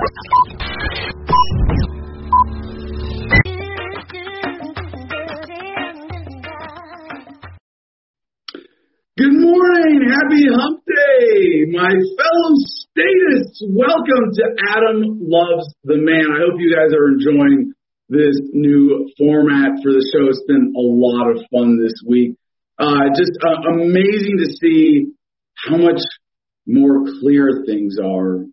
Good morning. Happy hump day. My fellow statists, welcome to Adam Loves the Man. I hope you guys are enjoying this new format for the show. It's been a lot of fun this week. Uh, just uh, amazing to see how much more clear things are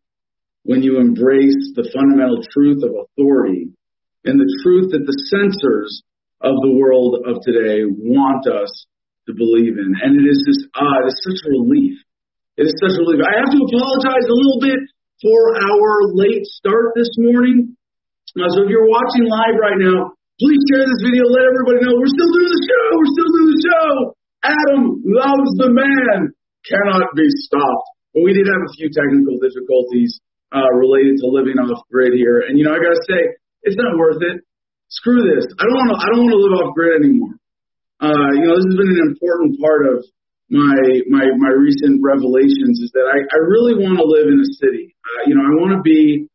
when you embrace the fundamental truth of authority and the truth that the censors of the world of today want us to believe in. And it is just, ah, it is such a relief. It is such a relief. I have to apologize a little bit for our late start this morning. Uh, so if you're watching live right now, please share this video. Let everybody know we're still doing the show. We're still doing the show. Adam loves the man. Cannot be stopped. But we did have a few technical difficulties uh, related to living off grid here. And you know, I gotta say, it's not worth it. Screw this. I don't want to. I don't want to live off grid anymore. Uh, you know, this has been an important part of my my my recent revelations is that I, I really want to live in a city. Uh, you know, I want to be.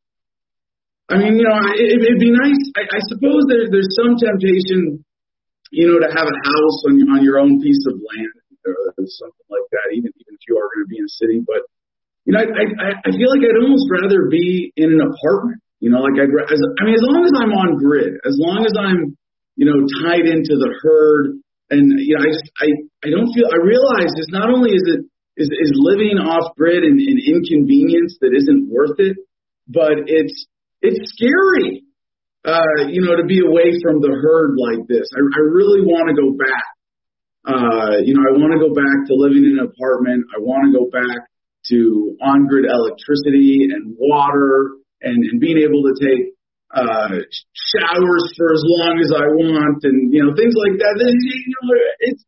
I mean, you know, it, it'd be nice. I, I suppose there, there's some temptation, you know, to have a house on on your own piece of land or something like that. Even even if you are going to be in a city, but you know, I I, I feel like I'd almost rather be in an apartment. You know, like I'd. As, I mean, as long as I'm on grid, as long as I'm, you know, tied into the herd and you know, I just I I don't feel I realize it's not only is it is is living off grid and, and inconvenience that isn't worth it, but it's it's scary. Uh, you know, to be away from the herd like this. I, I really want to go back. Uh, you know, I want to go back to living in an apartment. I want to go back to on-grid electricity and water and, and being able to take uh, showers for as long as I want, and you know things like that. Then, you know, it's.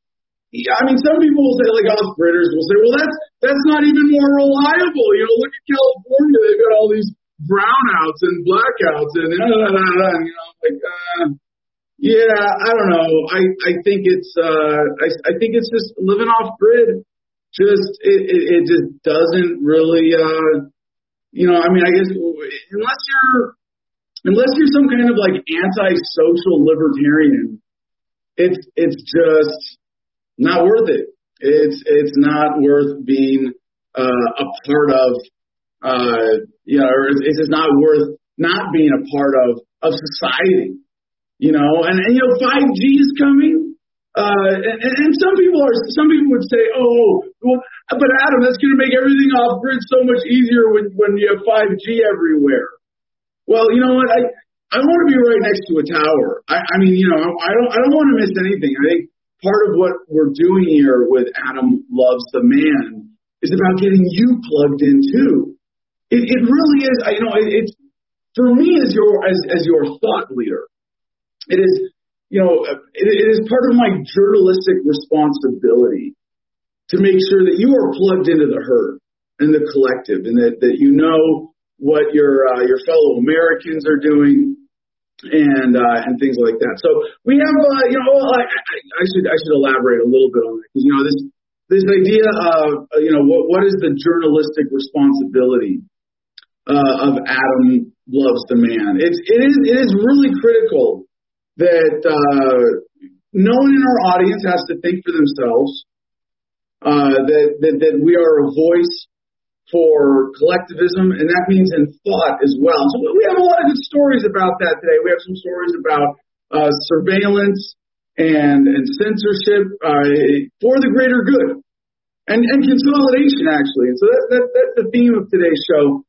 I mean, some people will say, like off gridders will say, well, that's that's not even more reliable. You know, look at California; they've got all these brownouts and blackouts, and you know, like, uh, yeah, I don't know. I I think it's uh, I I think it's just living off grid. Just it it, it just doesn't really uh, you know. I mean, I guess unless you're unless you're some kind of like anti-social libertarian, it's it's just not worth it. It's it's not worth being uh, a part of. Uh, you know, or it's just not worth not being a part of of society. You know, and, and you know, 5G is coming. Uh, and, and some people are, some people would say, oh, well, but Adam, that's going to make everything off grid so much easier when, when you have 5G everywhere. Well, you know what? I I want to be right next to a tower. I, I mean, you know, I don't I don't want to miss anything. I think part of what we're doing here with Adam Loves the Man is about getting you plugged in too. It, it really is. You know, it, it's for me as your as as your thought leader. It is, you know, it, it is part of my journalistic responsibility to make sure that you are plugged into the herd and the collective, and that that you know what your uh, your fellow Americans are doing, and uh, and things like that. So we have, uh, you know, I, I, should I should elaborate a little bit on that because you know this this idea of uh, you know what what is the journalistic responsibility uh, of Adam loves the man. It's it is it is really critical that uh, no one in our audience has to think for themselves. Uh, that, that that we are a voice for collectivism, and that means in thought as well. So we have a lot of good stories about that today. We have some stories about uh, surveillance and, and censorship uh, for the greater good, and, and consolidation actually. And so that, that, that's the theme of today's show.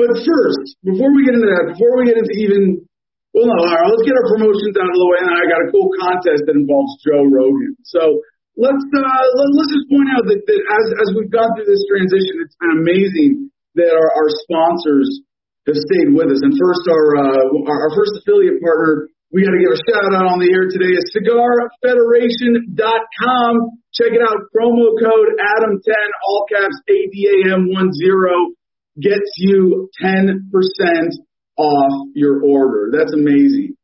But first, before we get into that, before we get into even well, no, all right, let's get our promotions out of the way. And I got a cool contest that involves Joe Rogan. So let's uh, let, us just point out that, that as as we've gone through this transition, it's been amazing that our, our sponsors have stayed with us. And first, our uh, our, our first affiliate partner, we got to give a shout out on the air today is CigarFederation.com. Check it out. Promo code Adam10, all caps ADAM10 gets you 10% off your order. That's amazing.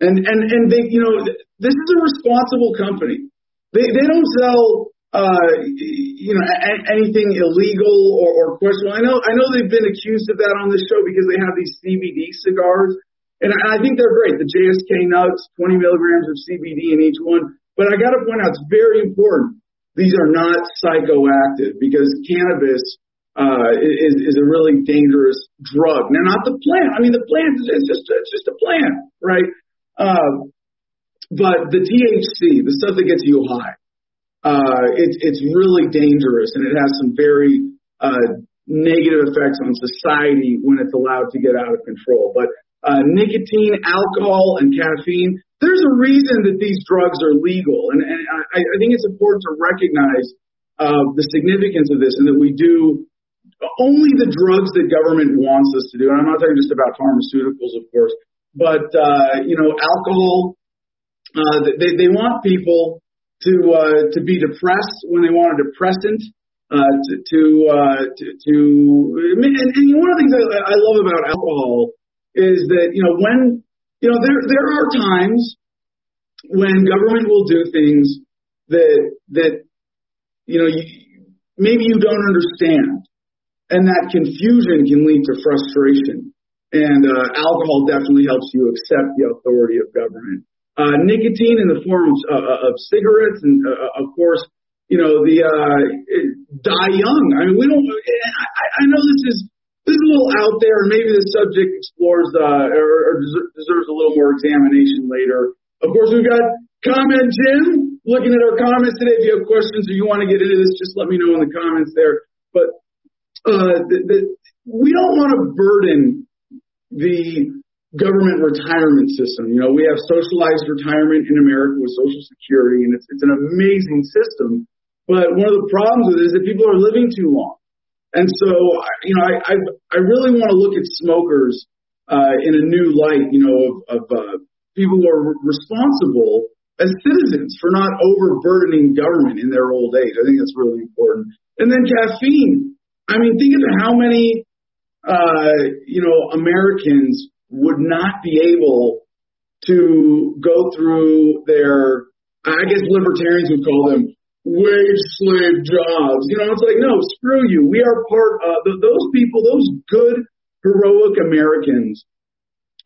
And and and they, you know, this is a responsible company. They they don't sell uh, you know, a- anything illegal or, or questionable. I know, I know they've been accused of that on this show because they have these CBD cigars, and I, I think they're great. The JSK nuts, 20 milligrams of CBD in each one. But I got to point out, it's very important. These are not psychoactive because cannabis uh, is, is a really dangerous drug. Now, not the plant. I mean, the plant is just it's just a plant, right? Uh, but the THC, the stuff that gets you high, uh, it's it's really dangerous and it has some very uh, negative effects on society when it's allowed to get out of control. But uh, nicotine, alcohol, and caffeine, there's a reason that these drugs are legal, and, and I, I think it's important to recognize uh, the significance of this and that we do only the drugs that government wants us to do, and I'm not talking just about pharmaceuticals, of course, but uh, you know, alcohol. Uh, they they want people to uh, to be depressed when they want a depressant. Uh, to to, uh, to to and, and one of the things I, I love about alcohol is that you know when you know there there are times when government will do things that that you know you, maybe you don't understand and that confusion can lead to frustration. And uh, alcohol definitely helps you accept the authority of government. Uh, nicotine in the form of, uh, of cigarettes, and uh, of course, you know the uh, die young. I mean, we don't. I, I know this is this is a little out there, and maybe the subject explores uh, or, or deserves a little more examination later. Of course, we've got comment Jim looking at our comments today. If you have questions or you want to get into this, just let me know in the comments there. But uh, the, the, we don't want to burden the government retirement system. You know, we have socialized retirement in America with Social Security, and it's, it's an amazing system. But one of the problems with it is that people are living too long. And so, you know, I, I, I really want to look at smokers uh, in a new light, you know, of, of uh, people who are responsible as citizens for not overburdening government in their old age. I think that's really important. And then caffeine. I mean, think of how many, uh, you know, Americans would not be able to go through their, I guess libertarians would call them wage slave jobs. You know, it's like, no, screw you. We are part of those people, those good, heroic Americans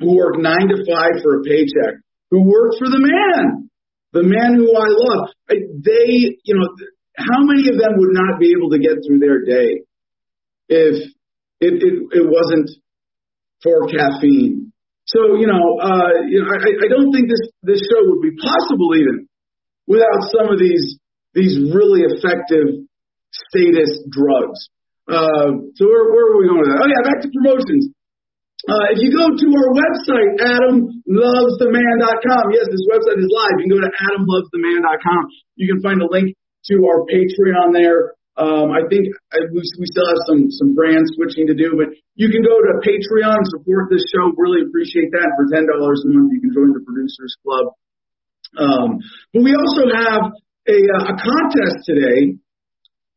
who work nine to five for a paycheck, who work for the man, the man who I love. They, you know, how many of them would not be able to get through their day if it, it, it wasn't for caffeine. So, you know, uh, you know, I, I don't think this, this show would be possible even without some of these, these really effective status drugs. Uh, so where, where are we going with that? Oh yeah, back to promotions. Uh, if you go to our website, adamlovestheman.com, yes, this website is live. You can go to adamlovestheman.com. You can find a link to our Patreon there. Um, I think I, we, we still have some some brand switching to do, but you can go to Patreon and support this show. Really appreciate that. For ten dollars a month, you can join the Producers Club. Um, but we also have a, uh, a contest today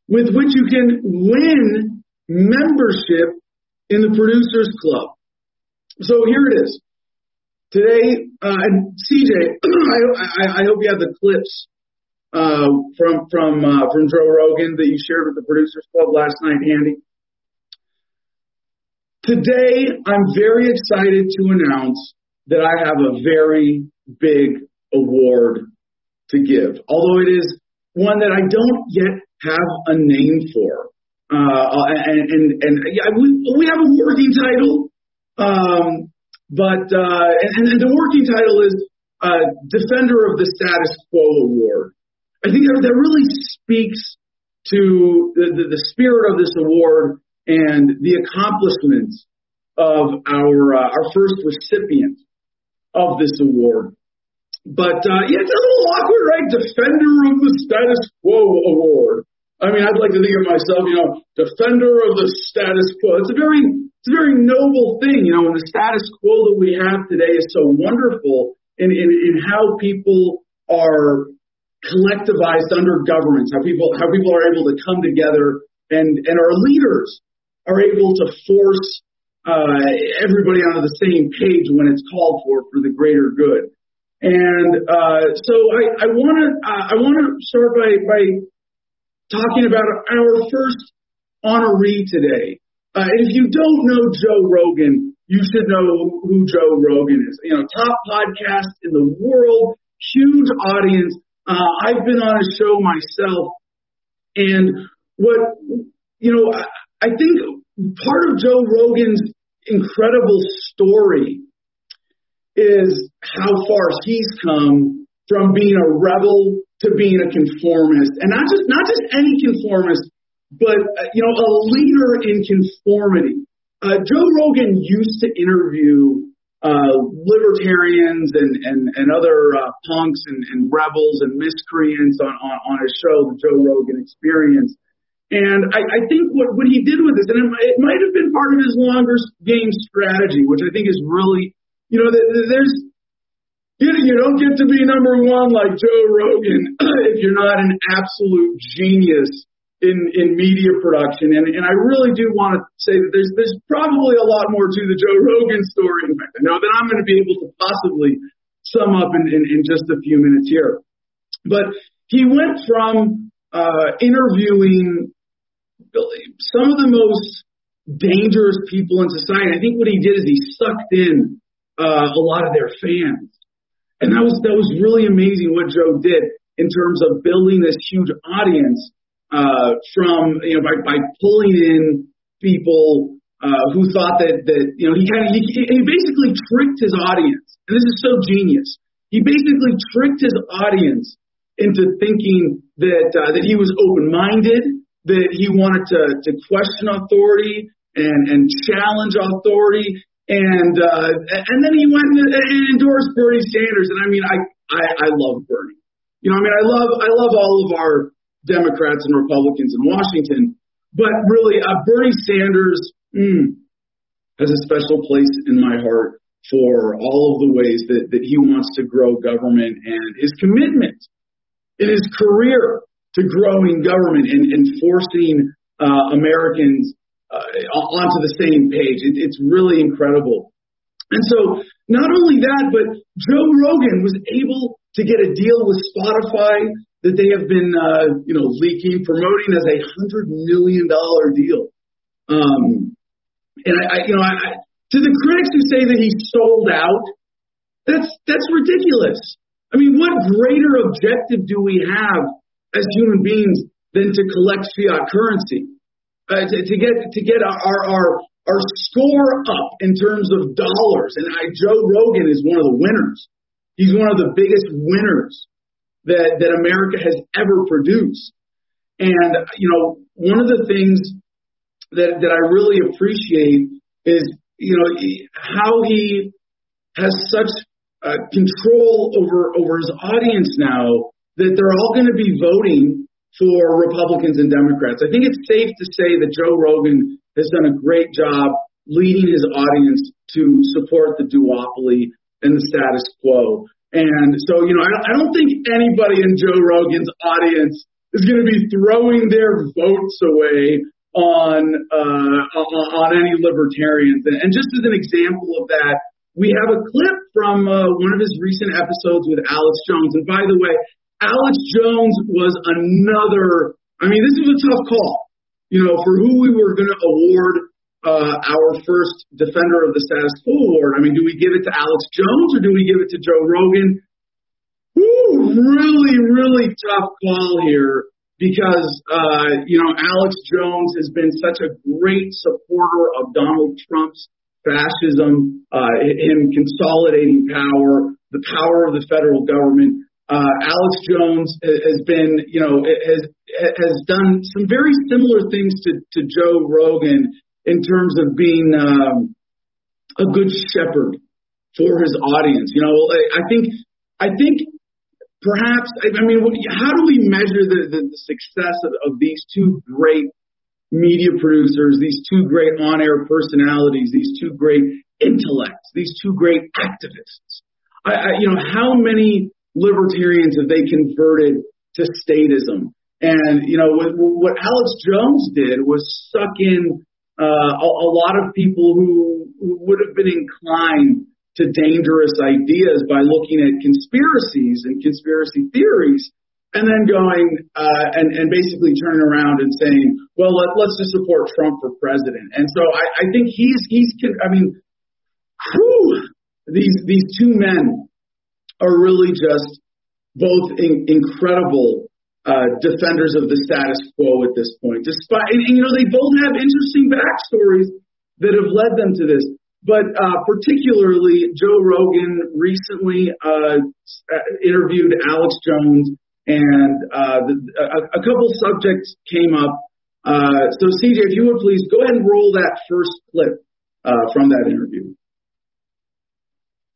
with which you can win membership in the Producers Club. So here it is. Today, uh, CJ, I, I, I hope you have the clips uh, from from uh, from Joe Rogan that you shared with the Producers Club last night, Andy. Today, I'm very excited to announce that I have a very big award to give, although it is one that I don't yet have a name for. Uh, and and, and yeah, we, we have a working title, um, but uh, and, and the working title is uh, Defender of the Status Quo Award. I think that, that really speaks to the, the, the spirit of this award and the accomplishments of our uh, our first recipient of this award. But uh, yeah, it's a little awkward, right? Defender of the Status Quo Award. I mean, I'd like to think of myself, you know, defender of the status quo. It's a very, it's a very noble thing, you know. And the status quo that we have today is so wonderful in in, in how people are collectivized under governments, how people how people are able to come together and and our leaders are able to force uh, everybody onto the same page when it's called for for the greater good. And uh, so I want to uh, I want to start by by talking about our first honoree today. Uh, if you don't know Joe Rogan, you should know who Joe Rogan is. You know, top podcast in the world, huge audience. Uh, I've been on a show myself, and what you know, I, I think part of Joe Rogan's incredible story is how far he's come from being a rebel to being a conformist, and not just not just any conformist, but uh, you know, a leader in conformity. Uh, Joe Rogan used to interview uh, libertarians and and, and other uh, punks and, and rebels and miscreants on, on on his show, the Joe Rogan Experience. And I, I think what, what he did with this, and it might, it might have been part of his longer game strategy, which I think is really, you know, there's, you, you don't get to be number one like Joe Rogan if you're not an absolute genius in, in media production. And, and I really do want to say that there's, there's probably a lot more to the Joe Rogan story. In fact, I know that I'm going to be able to possibly sum up in, in, in just a few minutes here. But he went from uh, interviewing some of the most dangerous people in society. I think what he did is he sucked in uh, a lot of their fans. And that was that was really amazing what Joe did in terms of building this huge audience uh, from you know by, by pulling in people uh, who thought that that you know he kind of he, he basically tricked his audience, and this is so genius. He basically tricked his audience into thinking that uh, that he was open minded, that he wanted to to question authority and and challenge authority, and uh, and then he went and endorsed Bernie Sanders, and I mean I I, I love Bernie. You know, I mean, I love I love all of our Democrats and Republicans in Washington. But really, uh, Bernie Sanders mm, has a special place in my heart for all of the ways that, that he wants to grow government and his commitment in his career to growing government and, and forcing uh, Americans uh, onto the same page. It, it's really incredible. And so, not only that, but Joe Rogan was able to get a deal with Spotify that they have been, uh, you know, leaking, promoting as a hundred million dollar deal. Um, and I, I you know, I, I, to the critics who say that he sold out, that's that's ridiculous. I mean, what greater objective do we have as human beings than to collect fiat currency, uh, to, to get to get our our our score up in terms of dollars? And I, Joe Rogan is one of the winners. He's one of the biggest winners that, that America has ever produced. And, you know, one of the things that, that I really appreciate is, you know, how he has such uh, control over, over his audience now that they're all going to be voting for Republicans and Democrats. I think it's safe to say that Joe Rogan has done a great job leading his audience to support the duopoly and the status quo. And so, you know, I, I don't think anybody in Joe Rogan's audience is going to be throwing their votes away on uh, on any libertarians. And, just as an example of that, we have a clip from uh, one of his recent episodes with Alex Jones. And by the way, Alex Jones was another. I mean, this was a tough call, you know, for who we were going to award uh, our first defender of the status quo award. I mean, do we give it to Alex Jones or do we give it to Joe Rogan? Ooh, really, really tough call here because, uh, you know, Alex Jones has been such a great supporter of Donald Trump's fascism, uh, him consolidating power, the power of the federal government. Uh, Alex Jones has been, you know, has has done some very similar things to, to Joe Rogan in terms of being um, a good shepherd for his audience. You know, I think I think perhaps I mean, how do we measure the, the, the success of, of these two great media producers, these two great on-air personalities, these two great intellects, these two great activists? I, I, you know, how many libertarians have they converted to statism? And you know, what, what Alex Jones did was suck in uh, a, a lot of people who, would have been inclined to dangerous ideas by looking at conspiracies and conspiracy theories and then going uh, and and basically turning around and saying, well, let, let's just support Trump for president. And so I, I think he's he's I mean, whew, these these two men are really just both in, incredible uh, defenders of the status quo at this point. Despite and, and you know they both have interesting backstories that have led them to this. But uh, particularly, Joe Rogan recently uh, interviewed Alex Jones and uh, the, a, a, couple subjects came up. Uh, so, CJ, if you would please go ahead and roll that first clip uh, from that interview.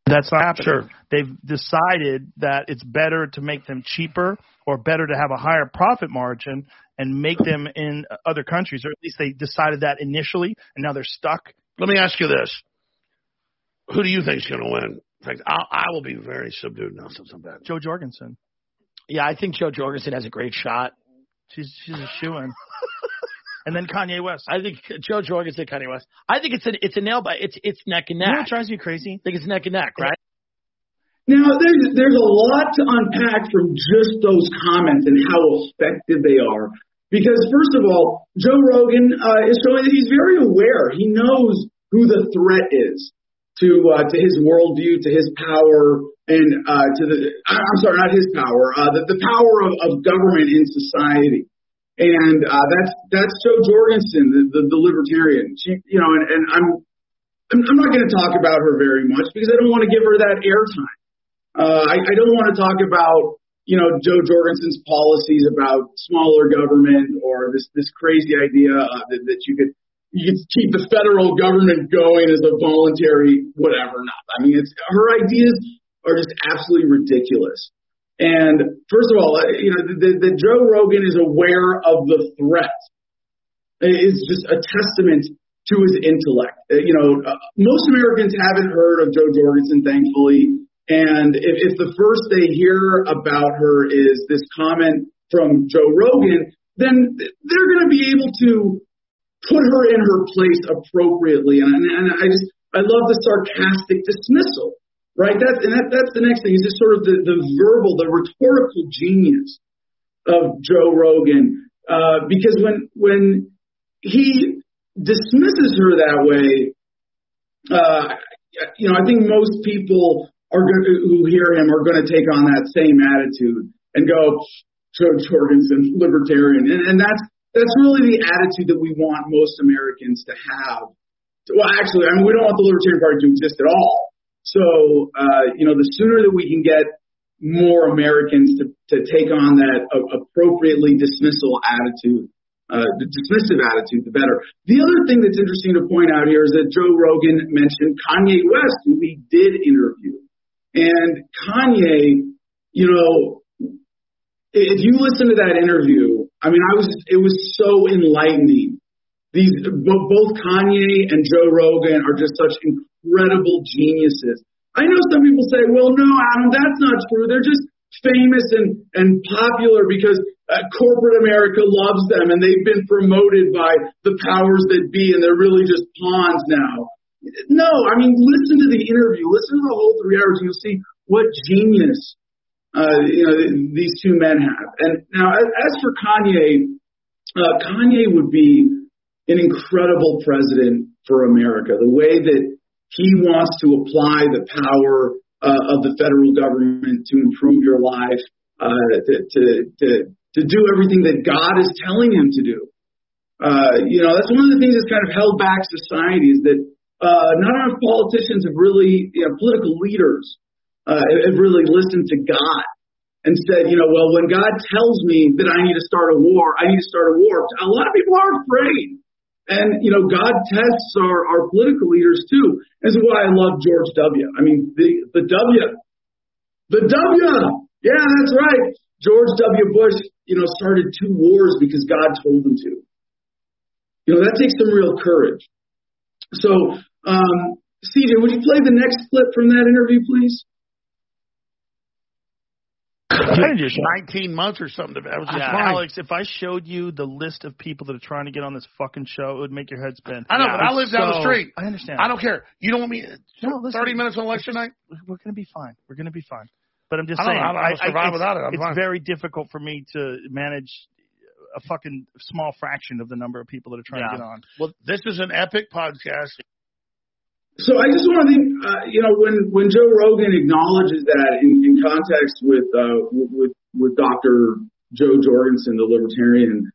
That's not happening. Sure. They've decided that it's better to make them cheaper or better to have a higher profit margin and make them in other countries, or at least they decided that initially, and now they're stuck. Let me ask you this: Who do you think is going to win? In fact, I'll, I will be very subdued now since I'm back. Jo Jorgensen. Yeah, I think Jo Jorgensen has a great shot. She's she's a shoe in. and then Kanye West. I think Jo Jorgensen, Kanye West. I think it's a it's a nail bite. It's it's neck and neck. You know what drives me crazy? I think it's neck and neck, right? Now there's there's a lot to unpack from just those comments and how effective they are. Because first of all, Joe Rogan uh, is showing that he's very aware. He knows who the threat is to uh, to his worldview, to his power, and uh, to the I'm sorry, not his power, uh, the, the power of, of government in society. And uh, that's that's Jo Jorgensen, the, the, the libertarian. She, you know, and, and I'm I'm, not going to talk about her very much because I don't want to give her that airtime. Uh, I, I don't want to talk about you know Jo Jorgensen's policies about smaller government or this this crazy idea uh, that, that you could you can keep the federal government going as a voluntary whatever not. I mean, it's her ideas are just absolutely ridiculous. And first of all, uh, you know, the, the Joe Rogan is aware of the threat. It's just a testament to his intellect. Uh, you know, uh, most Americans haven't heard of Jo Jorgensen, thankfully. And if, if the first they hear about her is this comment from Joe Rogan, then they're going to be able to put her in her place appropriately. And, and I just, I love the sarcastic dismissal, right? That's, and that, that's the next thing. Is just sort of the, the verbal, the rhetorical genius of Joe Rogan. Uh, because when, when he dismisses her that way, uh, you know, I think most people are going who hear him are going to take on that same attitude and go, Jo Jorgensen, libertarian. And, and that's, that's really the attitude that we want most Americans to have. Well, actually, I mean, we don't want the Libertarian Party to exist at all. So, uh, you know, the sooner that we can get more Americans to, to take on that uh, appropriately dismissal attitude, uh, the dismissive attitude, the better. The other thing that's interesting to point out here is that Joe Rogan mentioned Kanye West, who he did interview. And Kanye, you know, if you listen to that interview, I mean, I was it was so enlightening. These both Kanye and Joe Rogan are just such incredible geniuses. I know some people say, "Well, no, Adam, that's not true. They're just famous and and popular because uh, corporate America loves them and they've been promoted by the powers that be and they're really just pawns now." No, I mean, listen to the interview, listen to the whole three hours, and you'll see what genius uh, you know, these two men have. And now, as for Kanye, uh, Kanye would be an incredible president for America. The way that he wants to apply the power uh, of the federal government to improve your life, uh, to, to, to, to do everything that God is telling him to do. Uh, you know, that's one of the things that's kind of held back society is that uh, not enough politicians have really, you know, political leaders uh, have really listened to God and said, you know, well, when God tells me that I need to start a war, I need to start a war. A lot of people are afraid. And, you know, God tests our, our political leaders too. This is why I love George W. I mean, the, the W. The W. Yeah, that's right. George W. Bush, you know, started two wars because God told him to. You know, that takes some real courage. So, um, CJ, would you play the next clip from that interview, please? Just 19 months or something. That was yeah, Alex, if I showed you the list of people that are trying to get on this fucking show, it would make your head spin. I know, yeah, but I live down the street. I understand. I don't care. You don't want me no, listen, 30 minutes on election just, night? We're going to be fine. We're going to be fine. But I'm just I saying, know how I, survive it's, without it. I'm it's fine. very difficult for me to manage a fucking small fraction of the number of people that are trying to get on. Well, this is an epic podcast. So I just want to think, uh, you know, when when Joe Rogan acknowledges that in, in context with uh, with with Dr. Jo Jorgensen, the libertarian,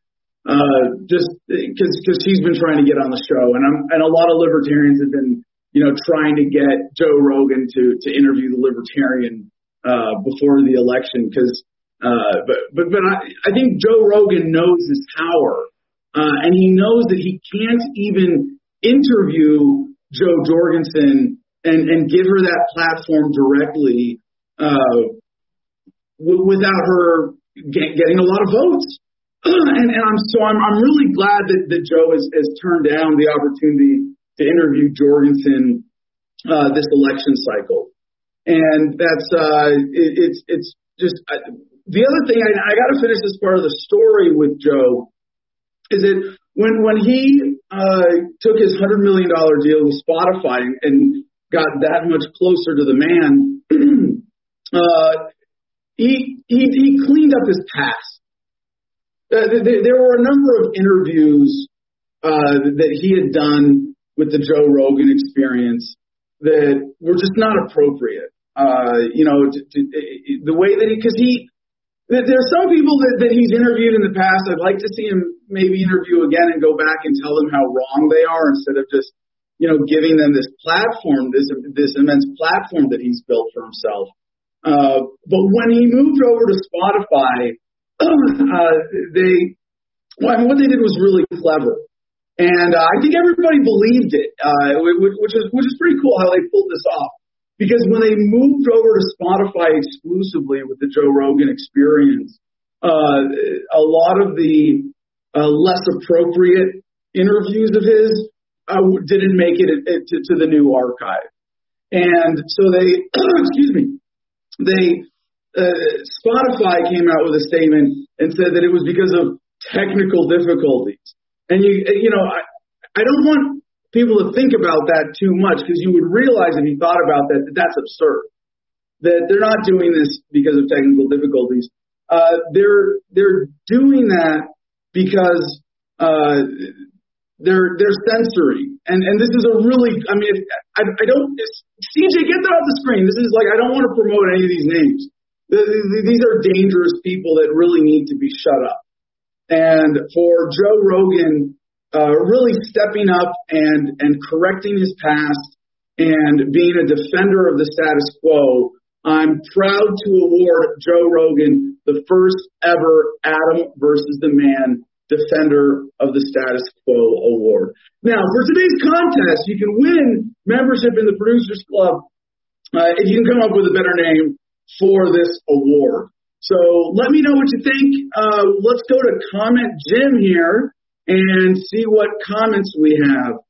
uh, just because because he's been trying to get on the show, and I'm and a lot of libertarians have been, you know, trying to get Joe Rogan to to interview the libertarian uh, before the election, because. Uh, but but but I, I think Joe Rogan knows his power, uh, and he knows that he can't even interview Jo Jorgensen and, and give her that platform directly uh, w- without her get, getting a lot of votes. and, and I'm so I'm I'm really glad that, that Joe has, has turned down the opportunity to interview Jorgensen uh, this election cycle. And that's uh, it, it's it's just the other thing. I, I got to finish this part of the story with Joe. Is that when when he uh, took his hundred million dollar deal with Spotify and, got that much closer to the man, uh, he, he he cleaned up his past. Uh, there, there were a number of interviews uh, that he had done with the Joe Rogan experience that were just not appropriate. Uh, you know, to, to, the way that he, because he, there are some people that, that he's interviewed in the past. I'd like to see him maybe interview again and go back and tell them how wrong they are instead of just, you know, giving them this platform, this this immense platform that he's built for himself. Uh, but when he moved over to Spotify, uh, they, well, I mean, what they did was really clever, and uh, I think everybody believed it, uh, which, is which is pretty cool how they pulled this off. Because when they moved over to Spotify exclusively with the Joe Rogan experience, uh, a lot of the uh, less appropriate interviews of his uh, didn't make it to, to the new archive. And so they, excuse me, they, uh, Spotify came out with a statement and said that it was because of technical difficulties. And you, you know, I, I don't want people to think about that too much because you would realize if you thought about that, that that's absurd. That they're not doing this because of technical difficulties. Uh, they're they're doing that because uh, they're they're censoring, and and this is a really I mean I, I don't CJ get that off the screen. This is like I don't want to promote any of these names. These are dangerous people that really need to be shut up. And for Joe Rogan uh, really stepping up and and correcting his past and being a defender of the status quo, I'm proud to award Joe Rogan the first ever Adam versus the Man Defender of the Status Quo Award. Now, for today's contest, you can win membership in the Producers Club uh, if you can come up with a better name for this award. So let me know what you think. Uh, let's go to comment Jim here and see what comments we have.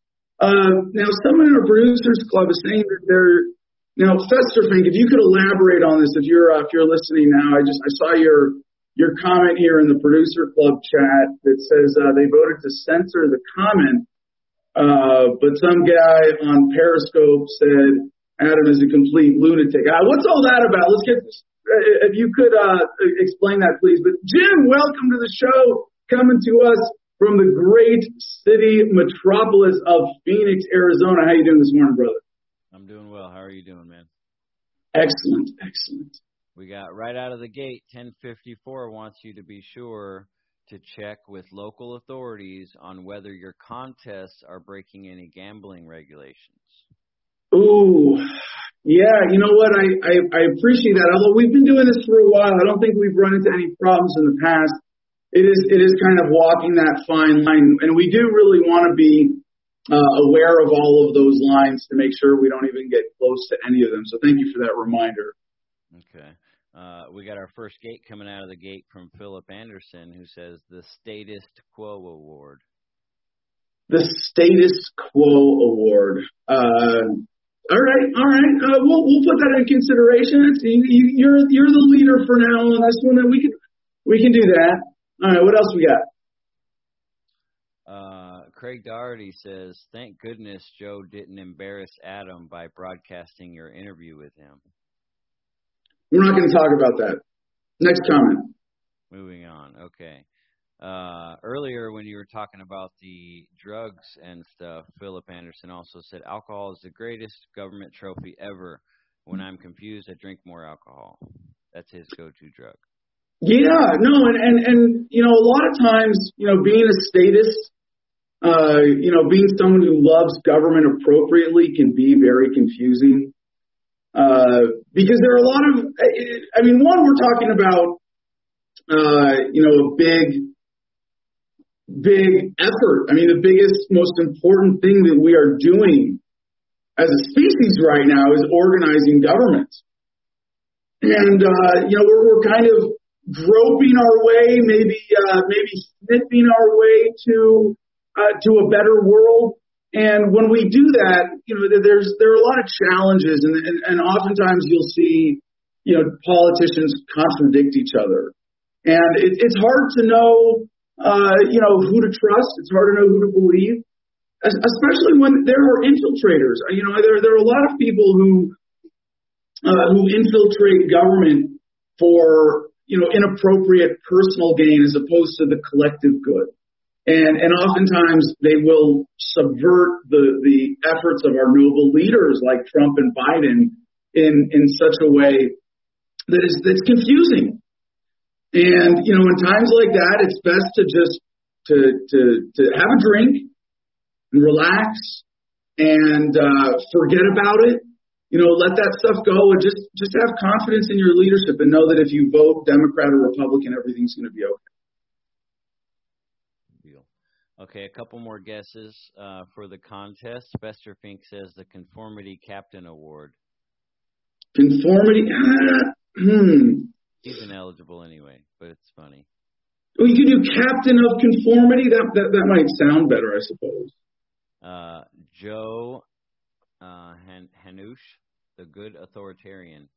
Uh, now, someone in our producers club is saying that they're now Festerfink. If you could elaborate on this, if you're uh, if you're listening now, I just I saw your your comment here in the producer club chat that says uh, they voted to censor the comment, uh, but some guy on Periscope said Adam is a complete lunatic. Uh, what's all that about? Let's get. Uh, if you could uh, explain that, please. But Jim, welcome to the show. Coming to us from the great city metropolis of Phoenix, Arizona. How you doing this morning, brother? I'm doing well. How are you doing, man? Excellent, excellent. We got right out of the gate 1054 wants you to be sure to check with local authorities on whether your contests are breaking any gambling regulations. Ooh, yeah. You know what? I, I I appreciate that. Although we've been doing this for a while, I don't think we've run into any problems in the past. It is it is kind of walking that fine line, and we do really want to be uh, aware of all of those lines to make sure we don't even get close to any of them. So thank you for that reminder. Okay. Uh, we got our first gate coming out of the gate from Philip Anderson, who says the Status Quo Award. The Status Quo Award. Uh, all right, all right. Uh, we'll we'll put that in consideration. It's, you, you're you're the leader for now on this one, and we can we can do that. All right. What else we got? Uh, Craig Doherty says, "Thank goodness Joe didn't embarrass Adam by broadcasting your interview with him." We're not going to talk about that. Next comment. Moving on. Okay. Uh, earlier, when you were talking about the drugs and stuff, Philip Anderson also said alcohol is the greatest government trophy ever. When I'm confused, I drink more alcohol. That's his go-to drug. Yeah, no, and and and you know, a lot of times, you know, being a statist, uh, you know, being someone who loves government appropriately can be very confusing. Uh, because there are a lot of, I mean, one, we're talking about, uh, you know, a big big effort. I mean, the biggest, most important thing that we are doing as a species right now is organizing government. And, uh, you know, we're, we're kind of groping our way, maybe, uh, maybe sniffing our way to, uh, to a better world. And when we do that, you know, there's, there are a lot of challenges and, and, and oftentimes you'll see, you know, politicians contradict each other. And it, it's hard to know, uh, you know, who to trust. It's hard to know who to believe, especially when there are infiltrators. You know, there there are a lot of people who uh, who infiltrate government for you know inappropriate personal gain as opposed to the collective good. And and oftentimes they will subvert the the efforts of our noble leaders like Trump and Biden in in such a way that is that's confusing and you know, in times like that, it's best to just to to to have a drink and relax and uh, forget about it. You know, let that stuff go and just just have confidence in your leadership and know that if you vote Democrat or Republican, everything's going to be okay. Okay, a couple more guesses uh, for the contest. Bester Fink says the Conformity Captain Award. Conformity? Uh, hmm. He's ineligible anyway, but it's funny. Well, you could do captain of conformity. That that that might sound better, I suppose. Uh, Joe uh, Han- Hanush, the good authoritarian.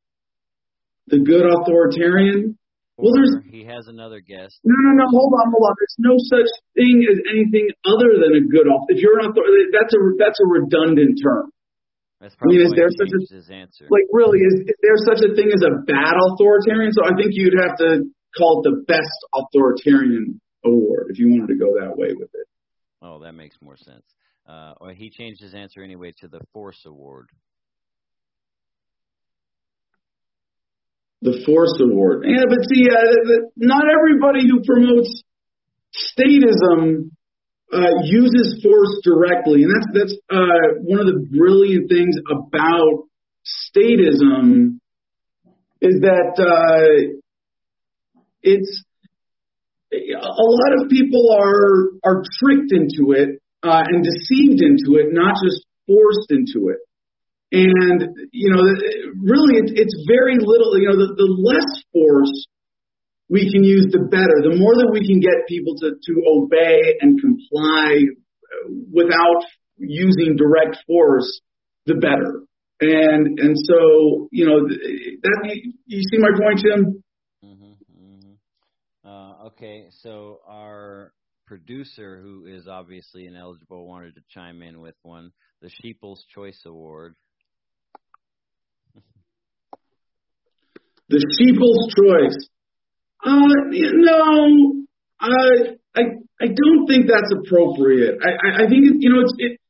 The good authoritarian. Or well, there's he has another guest. No, no, no. Hold on, hold on. There's no such thing as anything other than a good author. If you're an author, that's a that's a redundant term. That's probably I mean, is there such a, his answer. Like, really, is, is there such a thing as a bad authoritarian? So I think you'd have to call it the best authoritarian award if you wanted to go that way with it. Oh, that makes more sense. Uh, or he changed his answer anyway to the Force Award. The Force Award. Yeah, but see, uh, not everybody who promotes statism uh, uses force directly, and that's that's uh, one of the brilliant things about statism is that uh, it's a lot of people are are tricked into it uh, and deceived into it, not just forced into it. And you know, really, it, it's very little. You know, the, the less force we can use, the better. The more that we can get people to, to obey and comply without using direct force, the better. And and so you know that you see my point, Tim. Mm-hmm, mm-hmm. Uh, okay, so our producer, who is obviously ineligible, wanted to chime in with one, the Sheeple's Choice Award. the Sheeple's Choice. Uh, no, I, I, I don't think that's appropriate. I, I, I think it, you know it's it.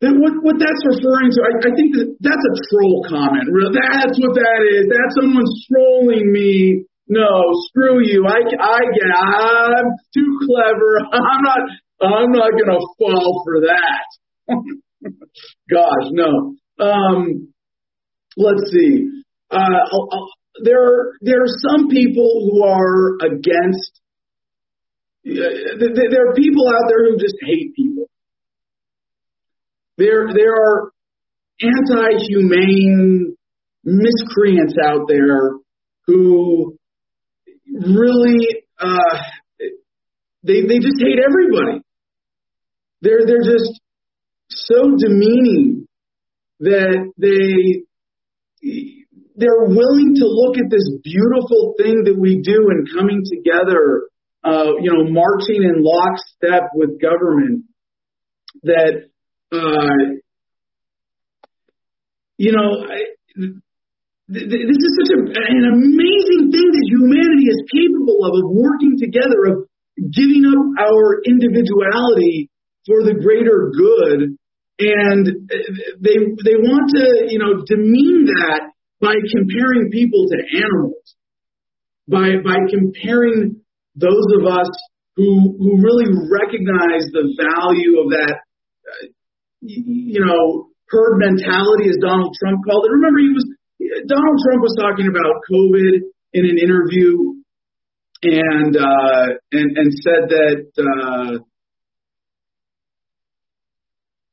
That what what that's referring to, I, I think that that's a troll comment. That's what that is. That's someone trolling me. No, screw you. I I get. I'm too clever. I'm not. I'm not gonna fall for that. Gosh, no. Um, let's see. Uh, I'll, I'll, there there are some people who are against. There are people out there who just hate people. There there are anti-humane miscreants out there who really uh, they they just hate everybody. They're they're just so demeaning that they they're willing to look at this beautiful thing that we do and coming together, uh, you know, marching in lockstep with government. That, uh, you know, I, th- th- this is such a, an amazing thing that humanity is capable of, of working together, of giving up our individuality for the greater good. And they they want to you know demean that by comparing people to animals, by by comparing those of us who who really recognize the value of that, uh, you know, herd mentality, as Donald Trump called it. Remember, he was Donald Trump was talking about COVID in an interview, and uh, and and said that. Uh,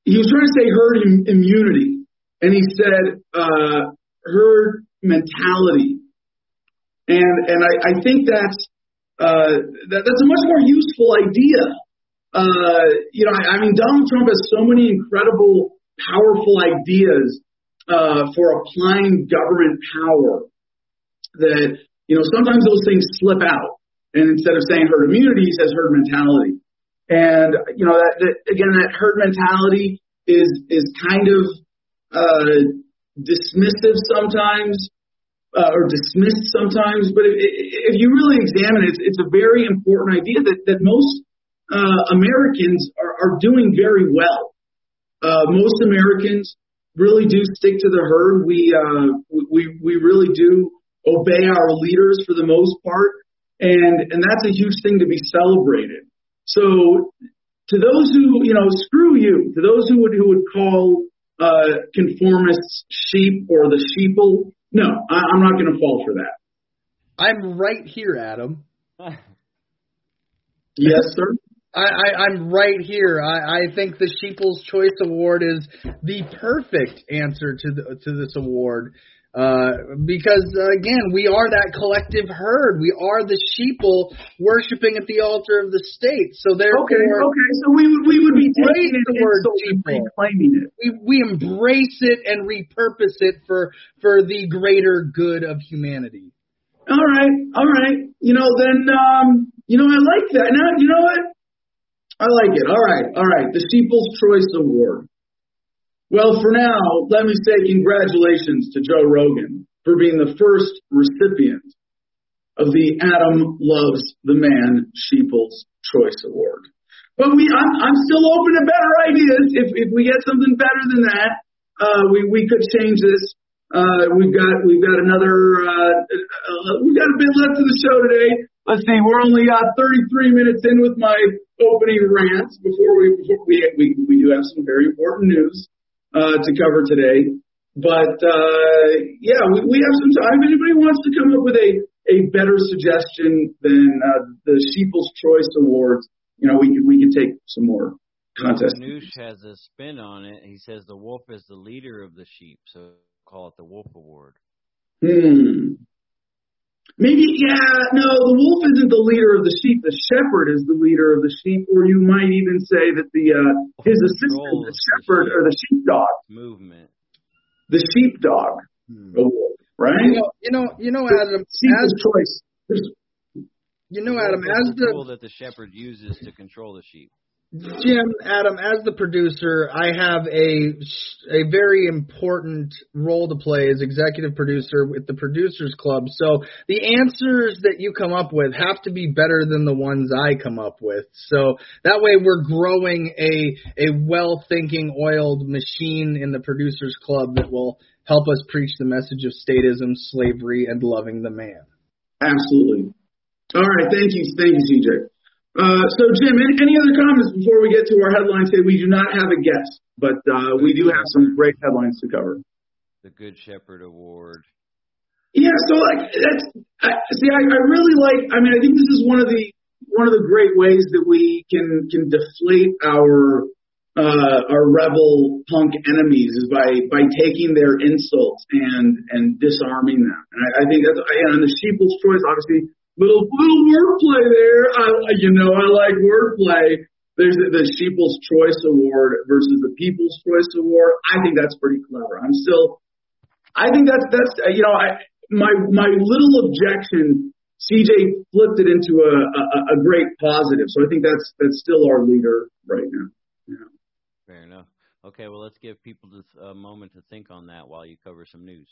he was trying to say herd im- immunity, and he said uh, herd mentality, and and I, I think that's uh, that, that's a much more useful idea. Uh, you know, I, I mean, Donald Trump has so many incredible, powerful ideas uh, for applying government power that you know sometimes those things slip out, and instead of saying herd immunity, he says herd mentality. And you know that, that again, that herd mentality is is kind of uh, dismissive sometimes, uh, or dismissed sometimes. But if, if you really examine it, it's, it's a very important idea that that most uh, Americans are, are doing very well. Uh, most Americans really do stick to the herd. We uh, we we really do obey our leaders for the most part, and and that's a huge thing to be celebrated. So to those who you know, screw you. To those who would who would call uh, conformists sheep or the sheeple, no, I, I'm not going to fall for that. I'm right here, Adam. Yes, sir. I, I, I'm right here. I, I think the Sheeple's Choice Award is the perfect answer to the, to this award. Uh, because uh, again, we are that collective herd. We are the sheeple worshiping at the altar of the state. So therefore, Okay, okay. So we would we would be taking the word sheeple. reclaiming it. we we embrace it and repurpose it for for the greater good of humanity. All right, all right. You know, then um, you know, I like that. Now, you know what? I like it. All right, all right. The Sheeple's Choice Award. Well, for now, let me say congratulations to Joe Rogan for being the first recipient of the Adam Loves the Man Sheeple's Choice Award. But we, I'm, I'm still open to better ideas. If, if we get something better than that, uh, we, we could change this. Uh, we've got, we've got another, uh, uh, we've got a bit left of the show today. Let's see, we're only uh, 33 minutes in with my opening rants before we, before we, we, we do have some very important news uh, to cover today. But uh, yeah, we, we have some time. If anybody wants to come up with a, a better suggestion than uh, the Sheeple's Choice Awards, you know, we can we can take some more contests. Noosh has a spin on it. He says the wolf is the leader of the sheep, so call it the Wolf Award. Hmm. Maybe, yeah, no, the wolf isn't the leader of the sheep. The shepherd is the leader of the sheep, or you might even say that the uh, his assistant, the Controls the shepherd or the sheepdog, Movement. the sheepdog, the wolf, right? You know, you know, you know, Adam. As Sheep's choice. You know, Adam, wolf as the the tool that the shepherd uses to control the sheep. Jim, Adam, as the producer, I have a a very important role to play as executive producer with the Producers Club. So the answers that you come up with have to be better than the ones I come up with. So that way, we're growing a a well thinking, oiled machine in the Producers Club that will help us preach the message of statism, slavery, and loving the man. absolutely. All right, thank you, thank you, CJ. Uh, so, Jim, any, any other comments before we get to our headlines? Say we do not have a guest, but uh, we do have some great headlines to cover. The Good Shepherd Award. Yeah, so like that's I, see, I, I really like. I mean, I think this is one of the one of the great ways that we can can deflate our uh, our rebel punk enemies is by by taking their insults and and disarming them. And I, I think that's and the sheeple's choice, obviously, little little wordplay there. I, you know, I like wordplay. There's the, the Sheeple's Choice Award versus the People's Choice Award. I think that's pretty clever. I'm still, I think that's that's uh, you know, I my my little objection. CJ flipped it into a, a a great positive. So I think that's that's still our leader right now. Yeah. Fair enough. Okay, well, let's give people just a moment to think on that while you cover some news.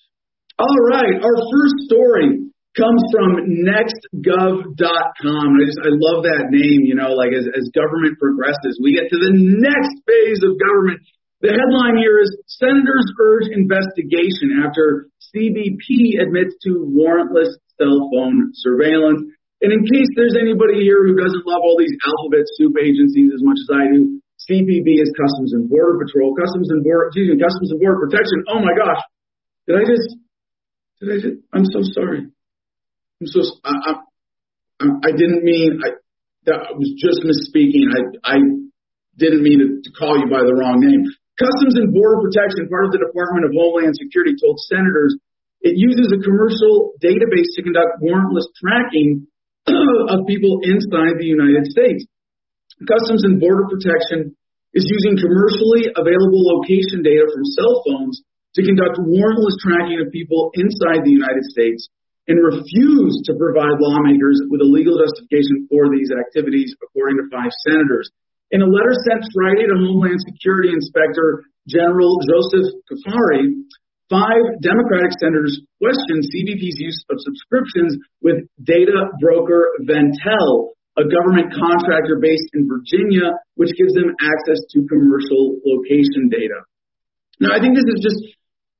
All right, our first story comes from nextgov.com. I just I love that name. You know, like as as government progresses, we get to the next phase of government. The headline here is Senators urge investigation after CBP admits to warrantless cell phone surveillance. And in case there's anybody here who doesn't love all these alphabet soup agencies as much as I do, CBP is Customs and Border Patrol, Customs and Border, excuse me, Customs and Border Protection. Oh my gosh, did I just did I just, I'm so sorry. So, I, I, I didn't mean, I, that was just misspeaking. I, I didn't mean to, to call you by the wrong name. Customs and Border Protection, part of the Department of Homeland Security, told senators it uses a commercial database to conduct warrantless tracking of people inside the United States. Customs and Border Protection is using commercially available location data from cell phones to conduct warrantless tracking of people inside the United States and refused to provide lawmakers with a legal justification for these activities, according to five senators. In a letter sent Friday to Homeland Security Inspector General Joseph Cuffari, five Democratic senators questioned CBP's use of subscriptions with data broker Venntel, a government contractor based in Virginia, which gives them access to commercial location data. Now, I think this is just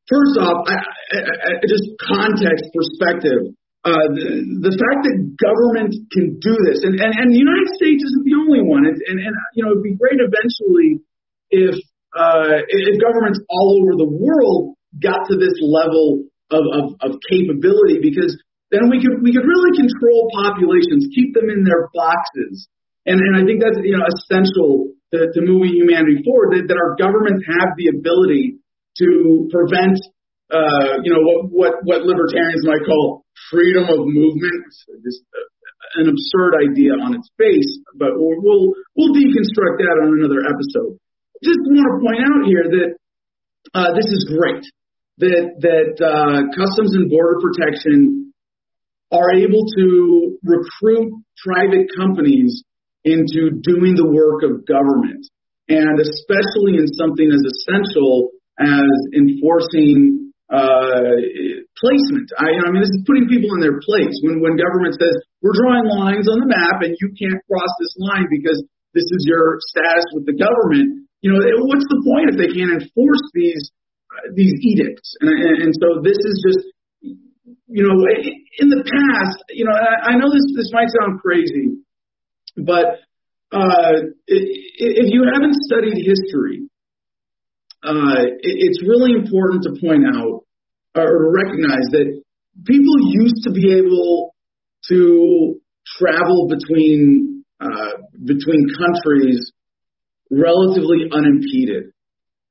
First off, I, I, I, just context perspective. Uh, the, the fact that government can do this, and, and, and the United States isn't the only one, and, and, and you know, it'd be great eventually if uh, if governments all over the world got to this level of, of, of capability, because then we could we could really control populations, keep them in their boxes, and and I think that's you know essential to, to moving humanity forward. That, that our governments have the ability to prevent, uh, you know, what, what, what libertarians might call freedom of movement. Just uh, an absurd idea on its face, but we'll, we'll, we'll deconstruct that on another episode. Just want to point out here that uh, this is great. That that uh, Customs and Border Protection are able to recruit private companies into doing the work of government, and especially in something as essential as enforcing uh, placement. I, I mean, this is putting people in their place. When when government says we're drawing lines on the map and you can't cross this line because this is your status with the government, you know, what's the point if they can't enforce these uh, these edicts? And, and, and so this is just, you know, in the past, you know, I, I know this this might sound crazy, but uh, if you haven't studied history, uh, it, it's really important to point out or recognize that people used to be able to travel between uh, between countries relatively unimpeded,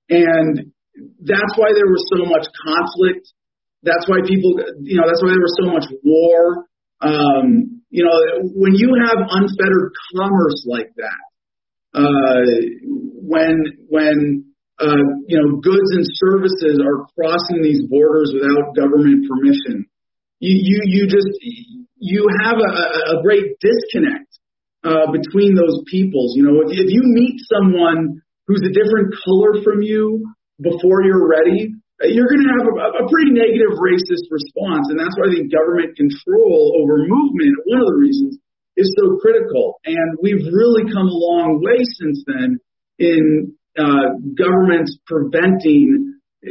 and that's why there was so much conflict. That's why people, you know, that's why there was so much war. Um, you know, when you have unfettered commerce like that, uh, when when uh, you know, goods and services are crossing these borders without government permission. You, you, you just, you have a, a great disconnect uh, between those peoples. You know, if, if you meet someone who's a different color from you before you're ready, you're going to have a, a pretty negative racist response. And that's why I think government control over movement, one of the reasons, is so critical. And we've really come a long way since then in uh, governments preventing uh,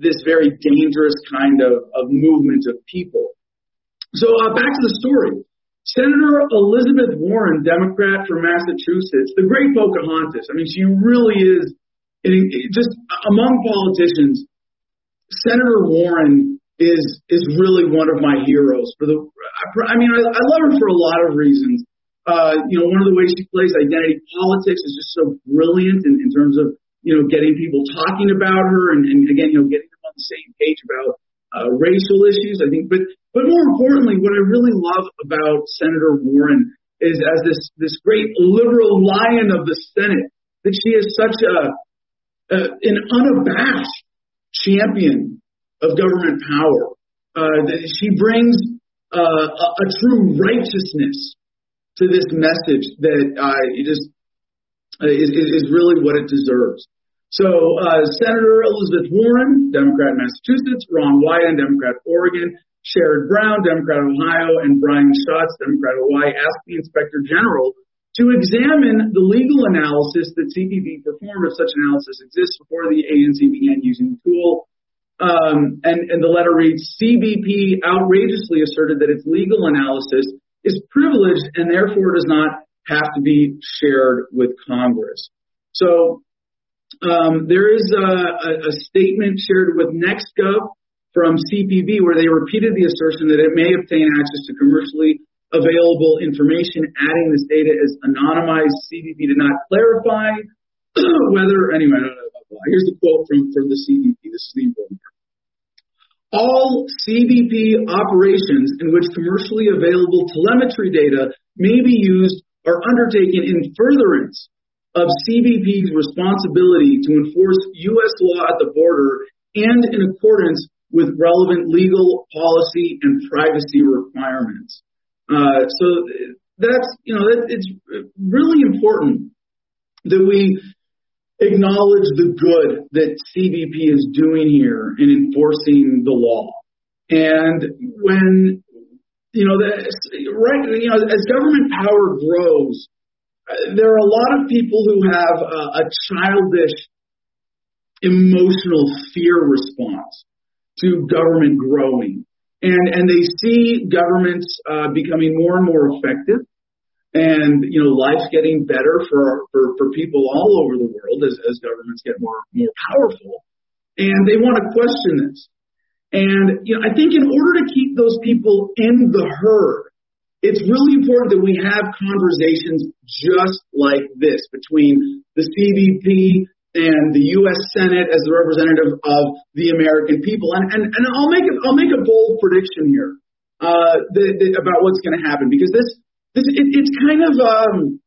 this very dangerous kind of, of movement of people. So uh, back to the story. Senator Elizabeth Warren, Democrat from Massachusetts, the great Pocahontas. I mean, she really is, just among politicians, Senator Warren is is really one of my heroes. For the, I mean, I, I love her for a lot of reasons. Uh, you know, one of the ways she plays identity politics is just so brilliant in, in terms of, you know, getting people talking about her and, and again, you know, getting them on the same page about uh, racial issues. I think, but but more importantly, what I really love about Senator Warren is as this this great liberal lion of the Senate that she is such a, a an unabashed champion of government power. Uh, that she brings uh, a, a true righteousness to this message that uh, just is, is really what it deserves. So uh, Senator Elizabeth Warren, Democrat Massachusetts, Ron Wyden, Democrat Oregon, Sherrod Brown, Democrat Ohio, and Brian Schatz, Democrat Hawaii, asked the Inspector General to examine the legal analysis that CBP performed, if such analysis exists, before the agency began using the tool. Um, and, and the letter reads, CBP outrageously asserted that its legal analysis is privileged and therefore does not have to be shared with Congress. So um, there is a, a, a statement shared with NextGov from CPB where they repeated the assertion that it may obtain access to commercially available information, adding this data as anonymized. CBP did not clarify whether, anyway, here's the quote from, from the is the part. All CBP operations in which commercially available telemetry data may be used are undertaken in furtherance of CBP's responsibility to enforce U.S. law at the border and in accordance with relevant legal policy and privacy requirements. Uh, so that's, you know, it's really important that we acknowledge the good that CBP is doing here in enforcing the law. And when, you know, the, right, you know, as government power grows, there are a lot of people who have a, a childish emotional fear response to government growing. And, and they see governments uh, becoming more and more effective and you know life's getting better for for, for people all over the world as, as governments get more more powerful and they want to question this and you know i think in order to keep those people in the herd it's really important that we have conversations just like this between the CBP and the U.S. Senate as the representative of the American people. And, and, and I'll make a, I'll make a bold prediction here uh, the, the, about what's going to happen because this this it, it's kind of um,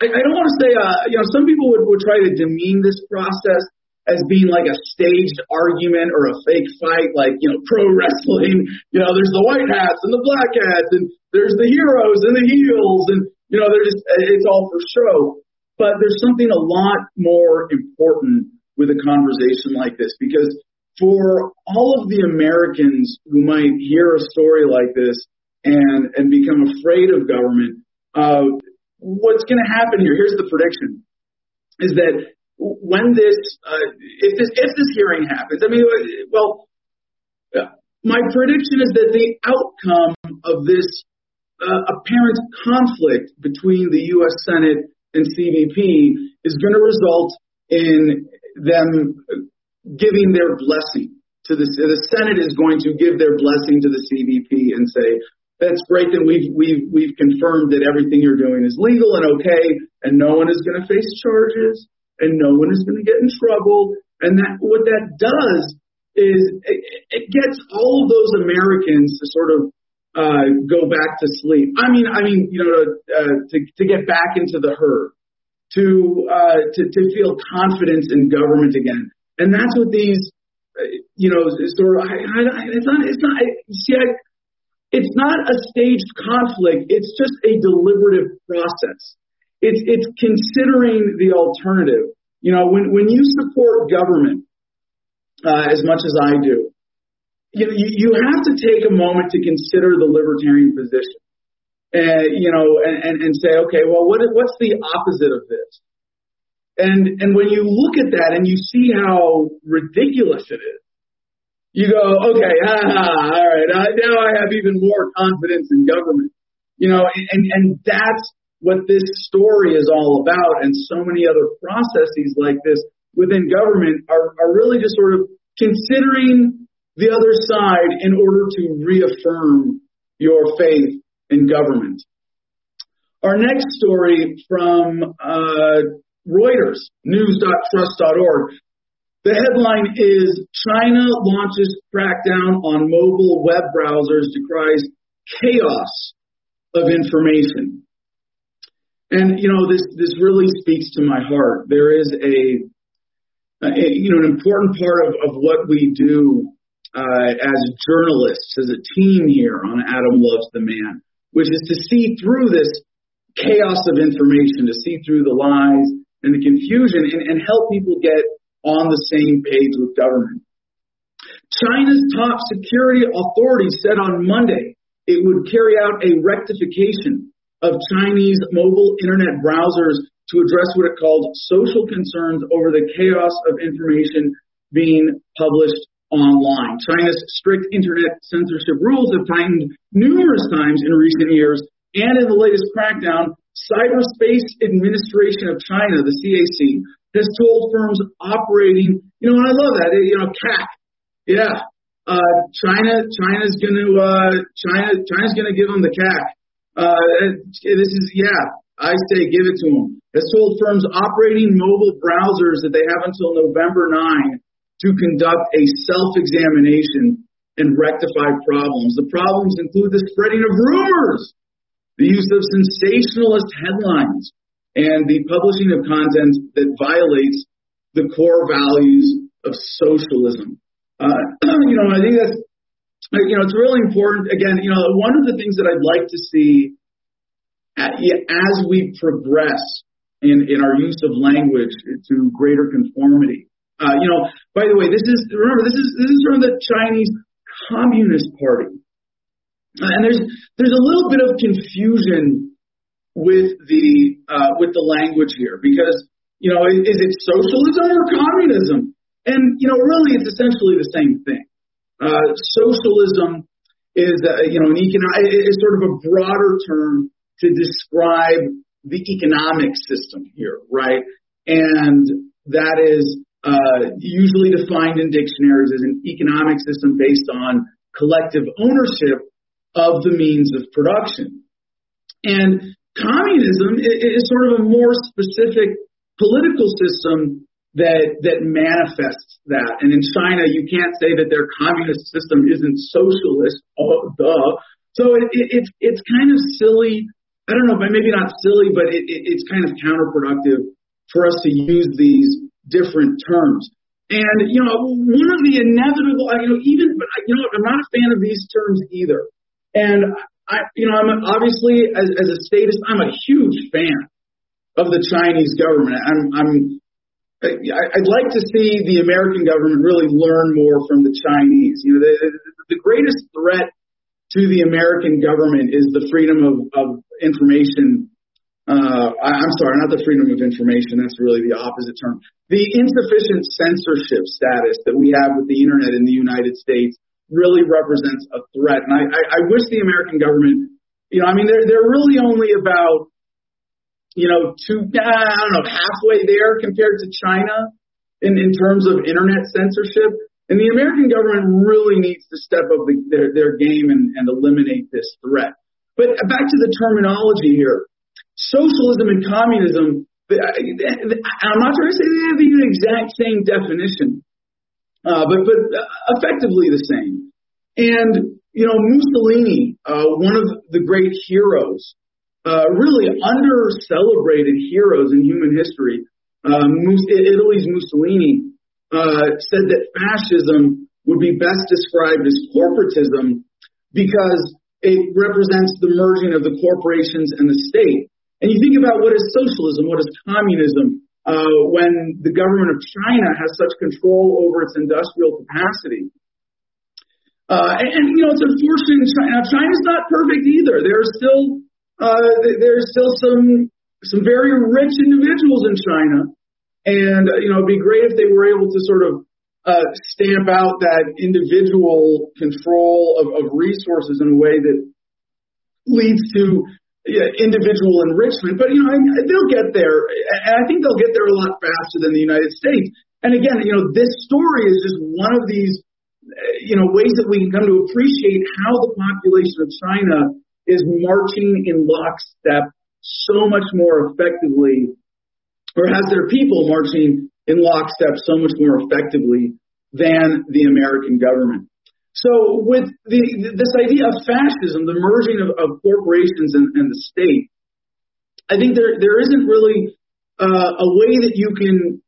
I, I don't want to say uh, you know some people would, would try to demean this process as being like a staged argument or a fake fight, like you know pro wrestling. You know, there's the white hats and the black hats, and there's the heroes and the heels, and you know they're just it's all for show. But there's something a lot more important with a conversation like this because for all of the Americans who might hear a story like this and and become afraid of government, uh, what's going to happen here? Here's the prediction: is that when this uh, if this if this hearing happens, I mean, well, my prediction is that the outcome of this uh, apparent conflict between the U.S. Senate and CBP is going to result in them giving their blessing to the the Senate is going to give their blessing to the CBP and say that's great that we've we've we've confirmed that everything you're doing is legal and okay and no one is going to face charges and no one is going to get in trouble and that what that does is it, it gets all of those Americans to sort of uh, go back to sleep. I mean, I mean, you know, uh, to to get back into the herd, to uh, to to feel confidence in government again, and that's what these, uh, you know, sort of. I, I, it's not. It's not. See, I, it's not a staged conflict. It's just a deliberative process. It's it's considering the alternative. You know, when when you support government uh, as much as I do, you, know, you have to take a moment to consider the libertarian position. And, you know, and, and, and say, okay, well, what, what's the opposite of this? And, and when you look at that and you see how ridiculous it is, you go, okay, ha, all right, now I have even more confidence in government. You know, and, and that's what this story is all about. And so many other processes like this within government are, are really just sort of considering the other side in order to reaffirm your faith in government. Our next story from uh, Reuters, news.trust.org. The headline is China launches crackdown on mobile web browsers, decries chaos of information. And you know this this really speaks to my heart. There is a, a you know an important part of, of what we do uh, as journalists, as a team here on Adam Loves the Man, which is to see through this chaos of information, to see through the lies and the confusion and, and help people get on the same page with government. China's top security authority said on Monday it would carry out a rectification of Chinese mobile internet browsers to address what it called social concerns over the chaos of information being published online. China's strict internet censorship rules have tightened numerous times in recent years, and in the latest crackdown, Cyberspace Administration of China, the CAC, has told firms operating, you know, and I love that, you know, CAC, yeah, uh, China, China's going to, uh, China, China's going to give them the CAC. Uh, this is, yeah, I say give it to them. Has told firms operating mobile browsers that they have until November 9 to conduct a self-examination and rectify problems. The problems include the spreading of rumors the use of sensationalist headlines, and the publishing of content that violates the core values of socialism. Uh, you know, I think that's, you know, it's really important. Again, you know, one of the things that I'd like to see as we progress in, in our use of language to greater conformity. Uh, you know, by the way, this is remember this is this is from the Chinese Communist Party. And there's there's a little bit of confusion with the uh, with the language here because you know is, it socialism or communism? And you know really it's essentially the same thing. Uh, socialism is uh, you know an economic is sort of a broader term to describe the economic system here, right? And that is uh, usually defined in dictionaries as an economic system based on collective ownership of the means of production. And communism is sort of a more specific political system that that manifests that. And in China, you can't say that their communist system isn't socialist. Oh, duh. So it, it, it's it's kind of silly. I don't know, but maybe not silly, but it, it, it's kind of counterproductive for us to use these different terms. And you know, one of the inevitable, you know, even you know, I'm not a fan of these terms either. And I, you know, I'm obviously as, as a statist, I'm a huge fan of the Chinese government. I'm, I'm, I'd like to see the American government really learn more from the Chinese. You know, the, the greatest threat to the American government is the freedom of, of information. Uh, I'm sorry, not the freedom of information. That's really the opposite term. The insufficient censorship status that we have with the internet in the United States really represents a threat. And I, I, I wish the American government, you know, I mean, they're, they're really only about, you know, two, I don't know, halfway there compared to China in, in terms of internet censorship. And the American government really needs to step up the, their, their game and, and eliminate this threat. But back to the terminology here. Socialism and communism, I'm not trying to say they have the exact same definition, uh, but but effectively the same. And you know, Mussolini, uh, one of the great heroes, uh, really under celebrated heroes in human history. Uh, Italy's Mussolini uh, said that fascism would be best described as corporatism because it represents the merging of the corporations and the state. And you think about what is socialism, what is communism, uh, when the government of China has such control over its industrial capacity. Uh, and, and, you know, it's unfortunate. China, China's not perfect either. There are still uh, there's still some some very rich individuals in China, and uh, you know, it'd be great if they were able to sort of uh, stamp out that individual control of, of resources in a way that leads to individual enrichment, but you know they'll get there, and I think they'll get there a lot faster than the United States. And again, you know, this story is just one of these, eh, you know, ways that we can come to appreciate how the population of China is marching in lockstep so much more effectively, or has their people marching in lockstep so much more effectively than the American government. So with the, this idea of fascism, the merging of, of corporations and, and, the state, I think there there isn't really uh, a way that you can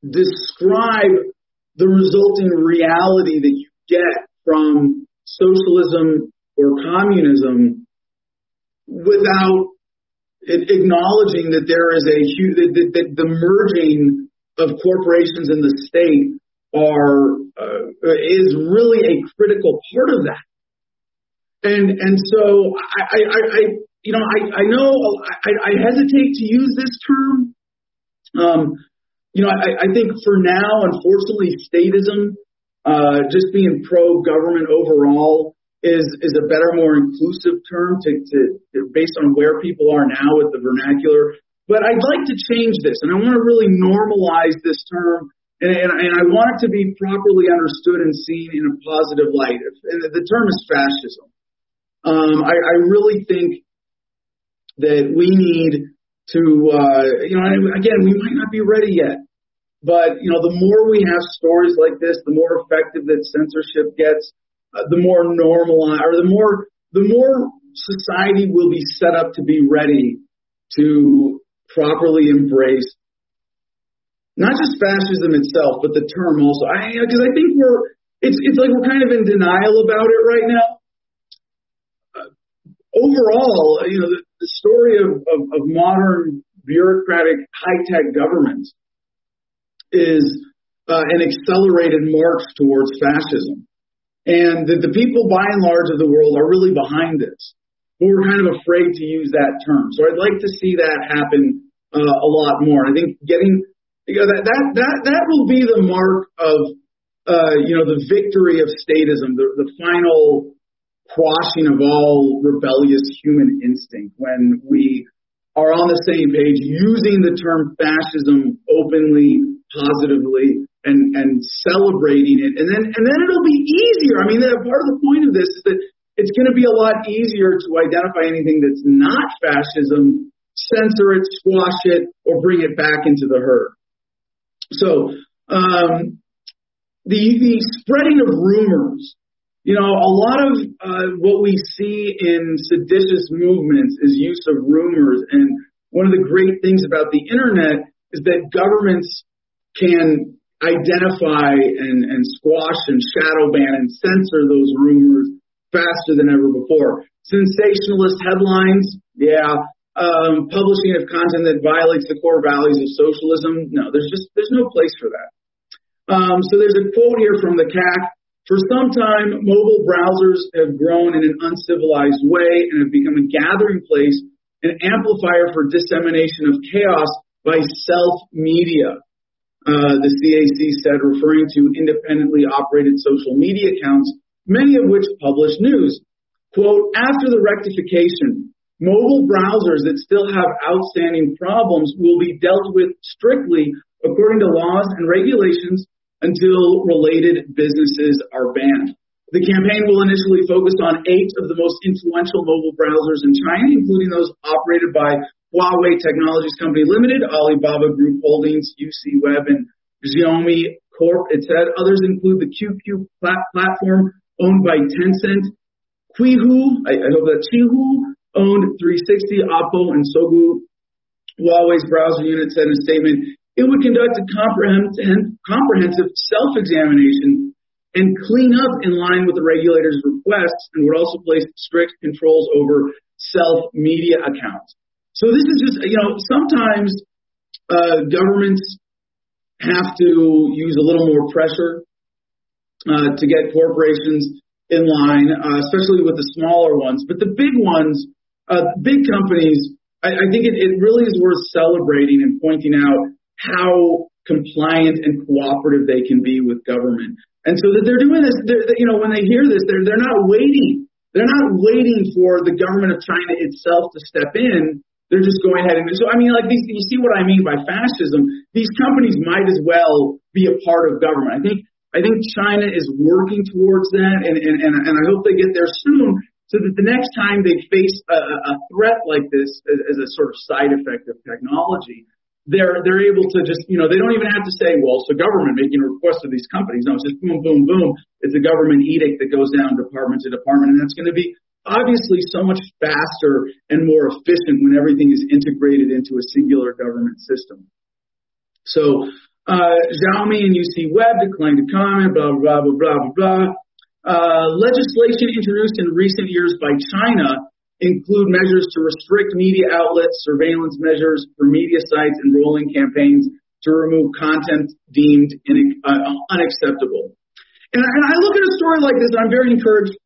describe the resulting reality that you get from socialism or communism without acknowledging that there is a huge that, that, that the merging of corporations and the state are uh, is really a critical part of that. And and so I, I, I you know I, I know I, I hesitate to use this term. Um, you know I, I think for now, unfortunately, statism, uh, just being pro government overall, is is a better, more inclusive term to, to, to based on where people are now with the vernacular. But I'd like to change this, and I want to really normalize this term, and, and, and I want it to be properly understood and seen in a positive light. And the term is fascism. Um, I, I really think that we need to, uh, you know, again, we might not be ready yet, but you know, the more we have stories like this, the more effective that censorship gets, uh, the more normalized, or the more the more society will be set up to be ready to properly embrace not just fascism itself, but the term also. I because I think we're it's it's like we're kind of in denial about it right now. Uh, overall, you know, the, the story of, of, of modern bureaucratic high tech governments is uh, an accelerated march towards fascism, and the, the people by and large of the world are really behind this but we're kind of afraid to use that term. So I'd like to see that happen uh, a lot more. I think getting you know, that that that that will be the mark of uh, you know the victory of statism, the, the final quashing of all rebellious human instinct when we are on the same page, using the term fascism openly, positively, and and celebrating it, and then and then it'll be easier. I mean, part of the point of this is that it's going to be a lot easier to identify anything that's not fascism, censor it, squash it, or bring it back into the herd. So, um, the, the spreading of rumors, you know, a lot of uh, what we see in seditious movements is use of rumors. And one of the great things about the internet is that governments can identify and, and squash and shadow ban and censor those rumors faster than ever before. Sensationalist headlines, yeah. Um, publishing of content that violates the core values of socialism, no, there's just there's no place for that. Um, so there's a quote here from the CAC. For some time, mobile browsers have grown in an uncivilized way and have become a gathering place, an amplifier for dissemination of chaos by self media. Uh, the CAC said, referring to independently operated social media accounts many of which publish news. Quote, after the rectification, mobile browsers that still have outstanding problems will be dealt with strictly according to laws and regulations until related businesses are banned. The campaign will initially focus on eight of the most influential mobile browsers in China, including those operated by Huawei Technologies Company Limited, Alibaba Group Holdings, UC Web, and Xiaomi Corp. It said others include the QQ platform owned by Tencent. Qihoo, I, I hope that Qihoo owned 360, Oppo, and Sogou. Huawei's browser unit said in a statement, it would conduct a comprehensive self-examination and clean up in line with the regulator's requests and would also place strict controls over self-media accounts. So this is just, you know, sometimes uh, governments have to use a little more pressure uh, to get corporations in line, uh, especially with the smaller ones. But the big ones, uh, big companies, I, I think it, it really is worth celebrating and pointing out how compliant and cooperative they can be with government. And so that they're doing this, they're, you know, when they hear this, they're they're not waiting. They're not waiting for the government of China itself to step in. They're just going ahead and so I mean, like these, you see what I mean by fascism. These companies might as well be a part of government. I think I think China is working towards that, and, and, and, and I hope they get there soon so that the next time they face a, a threat like this as, as a sort of side effect of technology, they're they're able to just you know they don't even have to say well it's the government making a request of these companies. No it's just boom boom boom. It's a government edict that goes down department to department. And that's going to be obviously so much faster and more efficient when everything is integrated into a singular government system. So uh, Xiaomi and UC Web declined to comment, blah, blah, blah, blah, blah, blah. Uh, legislation introduced in recent years by China include measures to restrict media outlets, surveillance measures for media sites, and rolling campaigns to remove content deemed in, uh, unacceptable. And, and I look at a story like this, and I'm very encouraged.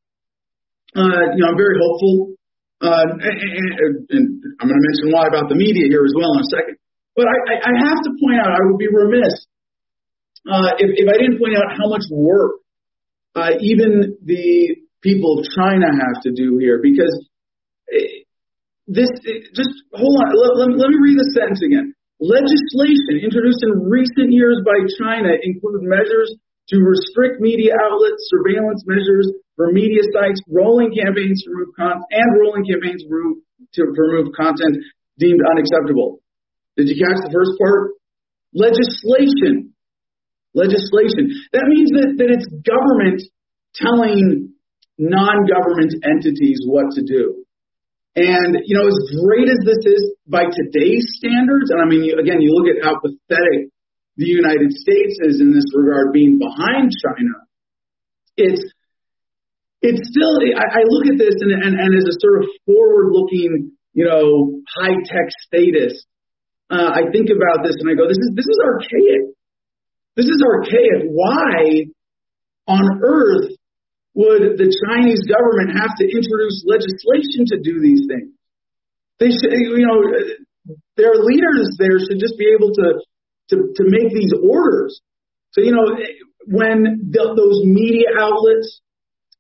Uh, you know, I'm very hopeful. Uh, and, and, I'm going to mention why about the media here as well in a second. But I, I have to point out, I would be remiss uh, if, if I didn't point out how much work uh, even the people of China have to do here, because this just hold on. Let, let, let me read the sentence again. Legislation introduced in recent years by China include measures to restrict media outlets, surveillance measures for media sites, rolling campaigns to remove content, and rolling campaigns to remove content deemed unacceptable. Did you catch the first part? Legislation. Legislation. That means that, that it's government telling non-government entities what to do. And, you know, as great as this is by today's standards, and I mean, again, you look at how pathetic the United States is in this regard, being behind China. It's it's still. I, look at this and, and, and as a sort of forward-looking, you know, high-tech status. Uh, I think about this and I go, this is this is archaic. This is archaic. Why on earth would the Chinese government have to introduce legislation to do these things? They should, you know, their leaders there should just be able to to, to make these orders. So, you know, when the, those media outlets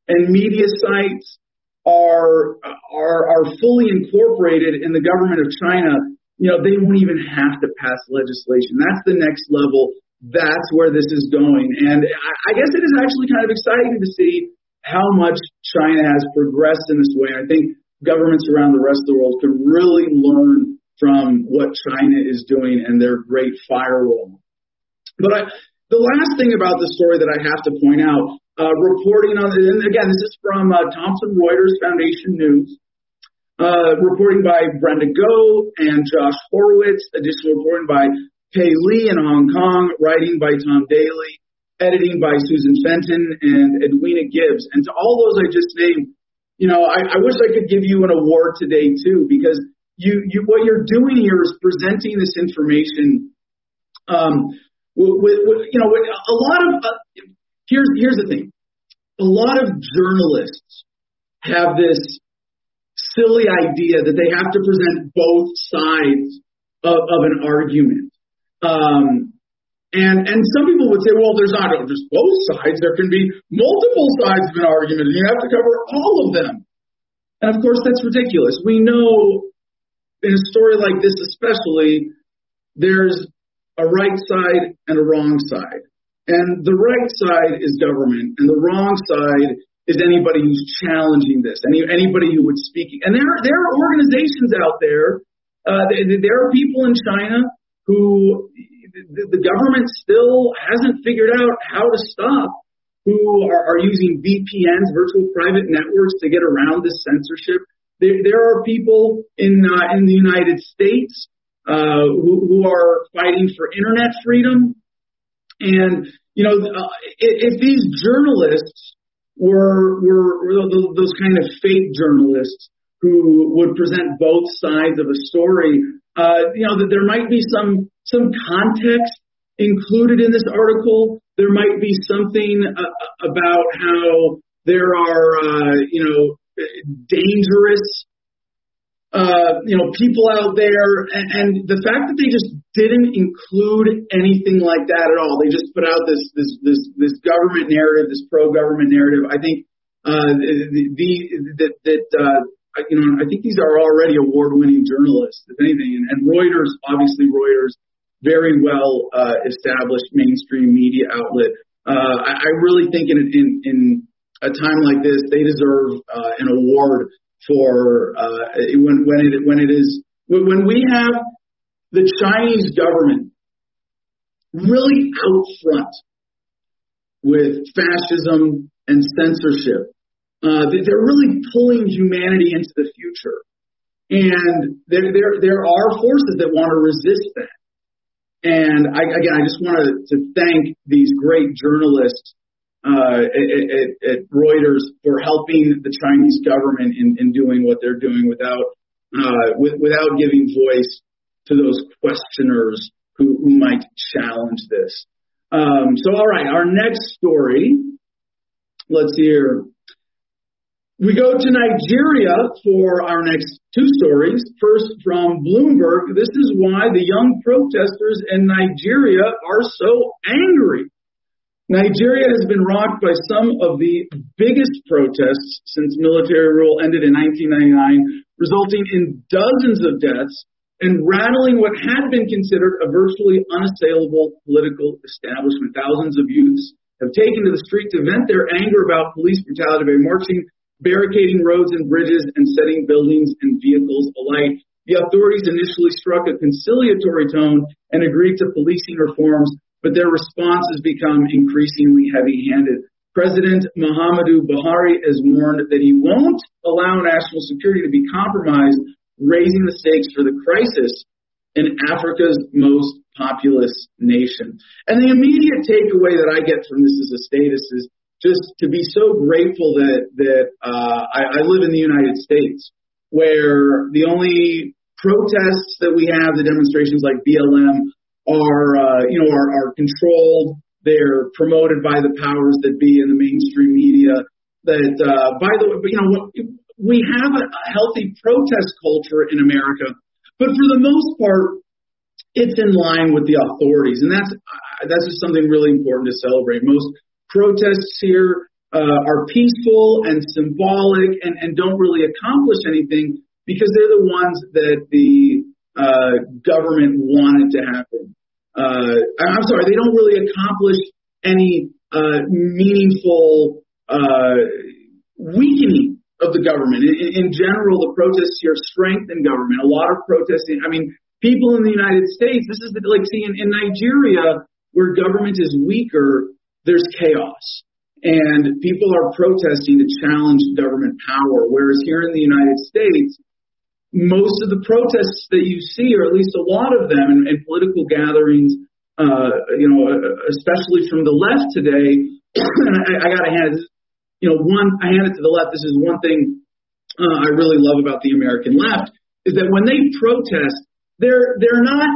and media sites are, are, are fully incorporated in the government of China, you know, they won't even have to pass legislation. That's the next level. That's where this is going. And I, guess it is actually kind of exciting to see how much China has progressed in this way. I think governments around the rest of the world can really learn from what China is doing and their great firewall. But I, the last thing about the story that I have to point out, uh, reporting on, and again, this is from uh, Thomson Reuters Foundation News, uh, reporting by Brenda Goh and Josh Horowitz, additional reporting by Pei Li in Hong Kong, writing by Tom Daly, editing by Susan Fenton and Edwina Gibbs. And to all those I just named, you know, I, I wish I could give you an award today too, because you, you what you're doing here is presenting this information. Um, with, with, you know, a lot of uh, here's here's the thing. A lot of journalists have this silly idea that they have to present both sides of, of an argument. Um, and and some people would say, well, there's not just both sides. There can be multiple sides of an argument, and you have to cover all of them. And of course, that's ridiculous. We know in a story like this, especially, there's a right side and a wrong side. And the right side is government, and the wrong side is anybody who's challenging this, any, anybody who would speak. And there, there are organizations out there. Uh, there are people in China who the, government still hasn't figured out how to stop, who are, are using VPNs, virtual private networks, to get around this censorship. There, there are people in uh, in the United States uh, who, who are fighting for internet freedom, and you know uh, if, if these journalists were were those kind of fake journalists who would present both sides of a story, uh, you know that there might be some some context included in this article. There might be something uh, about how there are, uh, you know, dangerous, uh, you know, people out there, and, and the fact that they just didn't include anything like that at all, they just put out this this this this government narrative, this pro-government narrative. I think uh, the, the that that uh, you know, I think these are already award-winning journalists, if anything, and, and Reuters, obviously Reuters, very well uh, established mainstream media outlet. Uh, I, I really think in, in in a time like this, they deserve uh, an award for uh, when when it when it is when we have the Chinese government really out front with fascism and censorship. Uh, they're really pulling humanity into the future, and there there there are forces that want to resist that. And I, again, I just want to, thank these great journalists uh, at, at, at Reuters for helping the Chinese government in, in doing what they're doing without uh, with, without giving voice to those questioners who, who might challenge this. Um, so, all right, our next story. Let's here. We go to Nigeria for our next two stories. First, from Bloomberg, this is why the young protesters in Nigeria are so angry. Nigeria has been rocked by some of the biggest protests since military rule ended in 1999, resulting in dozens of deaths and rattling what had been considered a virtually unassailable political establishment. Thousands of youths have taken to the street to vent their anger about police brutality by marching, barricading roads and bridges, and setting buildings and vehicles alight. The authorities initially struck a conciliatory tone and agreed to policing reforms but their response has become increasingly heavy handed. President Muhammadu Buhari has warned that he won't allow national security to be compromised, raising the stakes for the crisis in Africa's most populous nation. And the immediate takeaway that I get from this as a status is just to be so grateful that that uh, I, I live in the United States, where the only protests that we have, the demonstrations like BLM, are uh, you know are, are controlled. They're promoted by the powers that be in the mainstream media. That uh, by the way, you know we have a, healthy protest culture in America, but for the most part, it's in line with the authorities, and that's that's just something really important to celebrate. Most protests here uh, are peaceful and symbolic, and, and don't really accomplish anything because they're the ones that the uh, government wanted to happen. Uh, I'm sorry, they don't really accomplish any uh, meaningful uh, weakening of the government. In, in general, the protests here strengthen government. A lot of protesting. I mean, people in the United States. This is the, like seeing in Nigeria where government is weaker. There's chaos. And people are protesting to challenge government power. Whereas here in the United States, most of the protests that you see, or at least a lot of them, in, political gatherings, uh, you know, especially from the left today, and I, I got to hand it, you know, one, I hand it to the left. This is one thing uh, I really love about the American left is that when they protest, they're they're not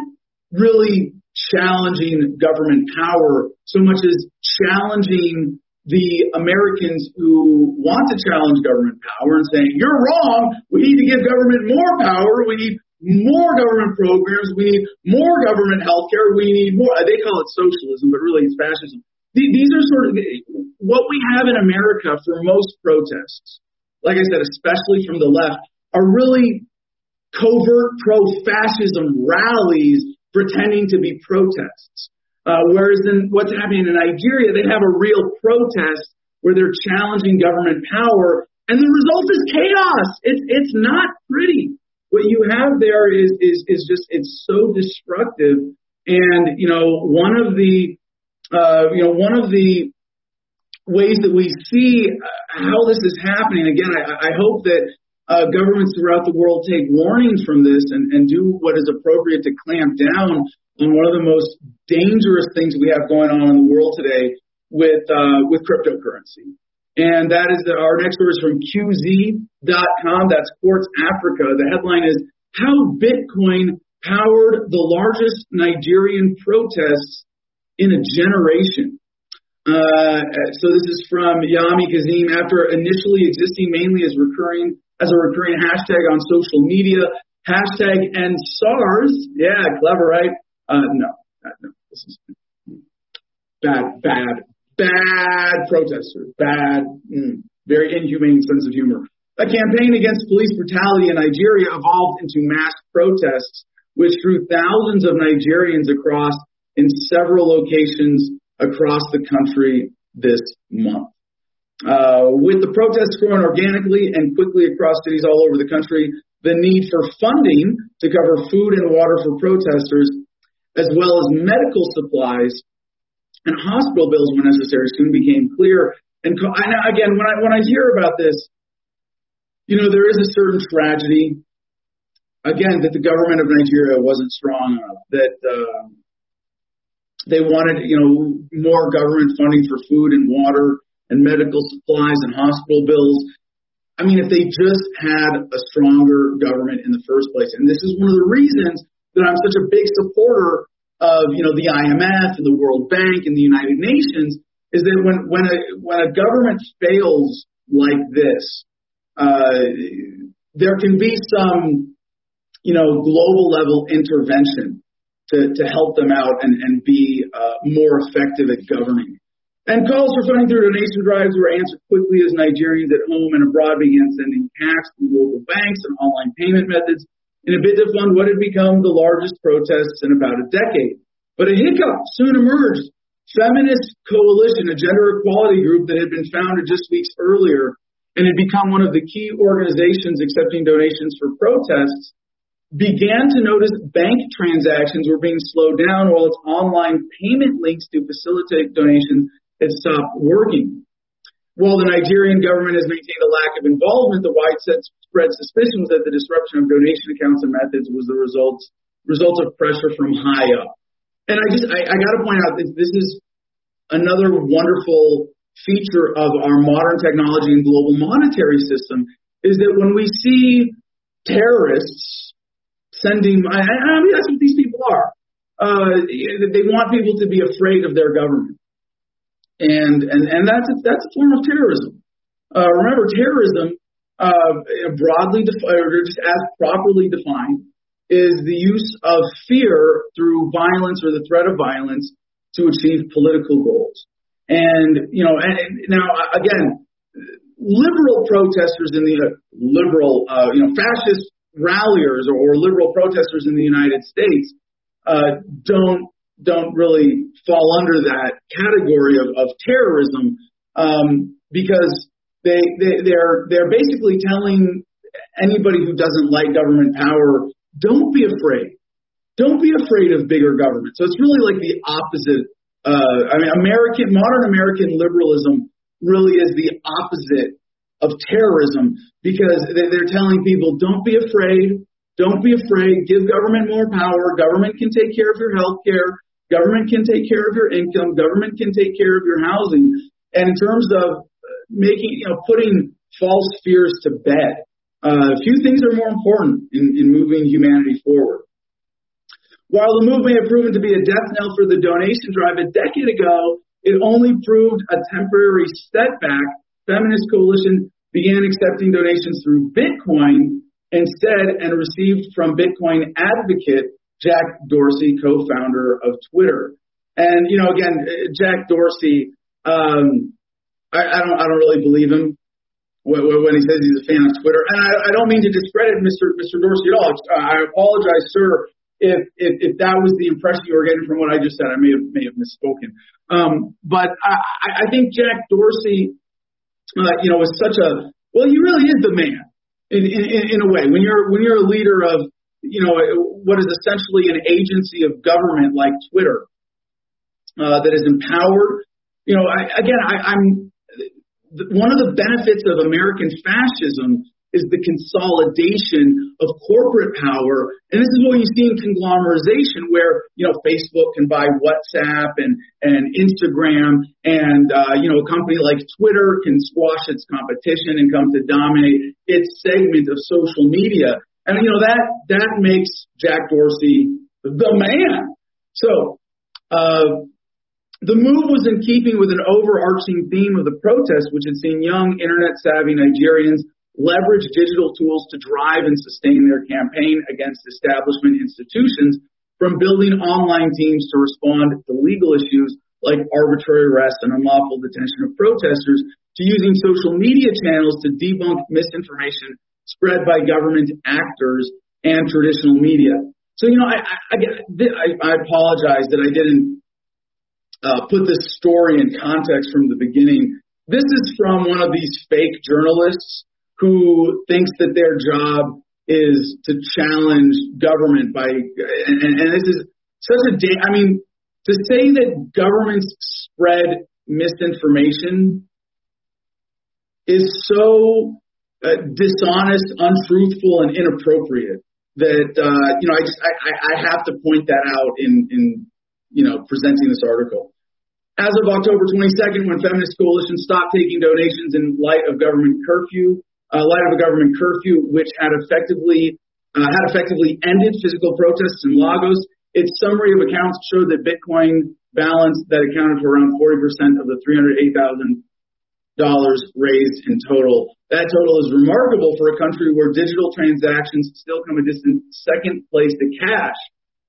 really challenging government power so much as challenging the Americans who want to challenge government power and saying, you're wrong, we need to give government more power, we need more government programs, we need more government health care, we need more, they call it socialism, but really it's fascism. These are sort of what we have in America for most protests, like I said, especially from the left, are really covert pro fascism rallies pretending to be protests. Uh, whereas in what's happening in Nigeria, they have a real protest where they're challenging government power, and the result is chaos. It's it's not pretty. What you have there is is is just it's so destructive. And you know, one of the uh, you know one of the ways that we see how this is happening. Again, I, I hope that uh, governments throughout the world take warnings from this and, and do what is appropriate to clamp down on one of the most dangerous things we have going on in the world today with uh, with cryptocurrency. And that is that our next story is from QZ.com. That's Quartz Africa. The headline is How Bitcoin Powered the Largest Nigerian Protests in a Generation. Uh, so this is from Yomi Kazeem. After initially existing mainly as recurring as a recurring hashtag on social media, hashtag End SARS. Yeah, clever, right? Uh, no, no, this is bad, bad, bad protesters, bad, mm, very inhumane sense of humor. A campaign against police brutality in Nigeria evolved into mass protests, which drew thousands of Nigerians across in several locations across the country this month. Uh, with the protests growing organically and quickly across cities all over the country, the need for funding to cover food and water for protesters as well as medical supplies and hospital bills when necessary soon became clear. And again, when I when I hear about this, you know, there is a certain tragedy. Again, that the government of Nigeria wasn't strong enough. That uh, they wanted, you know, more government funding for food and water and medical supplies and hospital bills. I mean, if they just had a stronger government in the first place, and this is one of the reasons that I'm such a big supporter of you know the IMF and the World Bank and the United Nations is that when when a when a government fails like this, uh, there can be some you know global level intervention to to help them out and and be uh, more effective at governing. And calls for funding through donation drives were answered quickly as Nigerians at home and abroad began sending cash to local banks and online payment methods in a bid to fund what had become the largest protests in about a decade. But a hiccup soon emerged. Feminist Coalition, a gender equality group that had been founded just weeks earlier and had become one of the key organizations accepting donations for protests, began to notice bank transactions were being slowed down while its online payment links to facilitate donations had stopped working. While the Nigerian government has maintained a lack of involvement, the widespread suspicion was that the disruption of donation accounts and methods was the result, result of pressure from high up. And I just, I, I got to point out that this is another wonderful feature of our modern technology and global monetary system is that when we see terrorists sending, I, I mean, that's what these people are. Uh, they want people to be afraid of their government and and and that's a, that's a form of terrorism. Uh, remember, terrorism, uh, broadly defined, or just as properly defined, is the use of fear through violence or the threat of violence to achieve political goals. And you know, and now again, liberal protesters in the liberal, uh, you know, fascist ralliers or, or liberal protesters in the United States uh, don't don't really fall under that category of, of terrorism um, because they, they they're they're basically telling anybody who doesn't like government power, don't be afraid. Don't be afraid of bigger government. So it's really like the opposite. Uh, I mean, American modern American liberalism really is the opposite of terrorism because they're telling people don't be afraid. Don't be afraid. Give government more power. Government can take care of your health care. Government can take care of your income. Government can take care of your housing. And in terms of making, you know, putting false fears to bed, uh, a few things are more important in, in moving humanity forward. While the move may have proven to be a death knell for the donation drive a decade ago, it only proved a temporary setback. Feminist Coalition began accepting donations through Bitcoin instead and received from Bitcoin Advocate Jack Dorsey, co-founder of Twitter. And you know, again, Jack Dorsey, um, I, I don't, I don't really believe him when, he says he's a fan of Twitter. And I, I don't mean to discredit Mr. Mr. Dorsey at all. I apologize, sir, if, if if that was the impression you were getting from what I just said. I may have may have misspoken. Um, but I, I think Jack Dorsey, uh, you know, was such a well, he really is the man in, in in a way. When you're when you're a leader of you know, what is essentially an agency of government like Twitter uh, that is empowered. You know, I, again, I, I'm one of the benefits of American fascism is the consolidation of corporate power. And this is what you see in conglomerization where, you know, Facebook can buy WhatsApp and, and Instagram and, uh, you know, a company like Twitter can squash its competition and come to dominate its segment of social media. And you know that that makes Jack Dorsey the man. So uh, the move was in keeping with an overarching theme of the protest, which had seen young internet savvy Nigerians leverage digital tools to drive and sustain their campaign against establishment institutions, from building online teams to respond to legal issues like arbitrary arrest and unlawful detention of protesters, to using social media channels to debunk misinformation spread by government actors and traditional media. So, you know, I, I, I, I apologize that I didn't uh, put this story in context from the beginning. This is from one of these fake journalists who thinks that their job is to challenge government by, and, and this is such a, da- I mean, to say that governments spread misinformation is so uh, dishonest, untruthful, and inappropriate. That uh, you know, I just I, I have to point that out in in you know presenting this article. As of October 22nd, when Feminist Coalition stopped taking donations in light of government curfew, uh, light of a government curfew which had effectively uh, had effectively ended physical protests in Lagos, its summary of accounts showed that Bitcoin balance that accounted for around 40% of the $308,000 raised in total. That total is remarkable for a country where digital transactions still come a distant second place to cash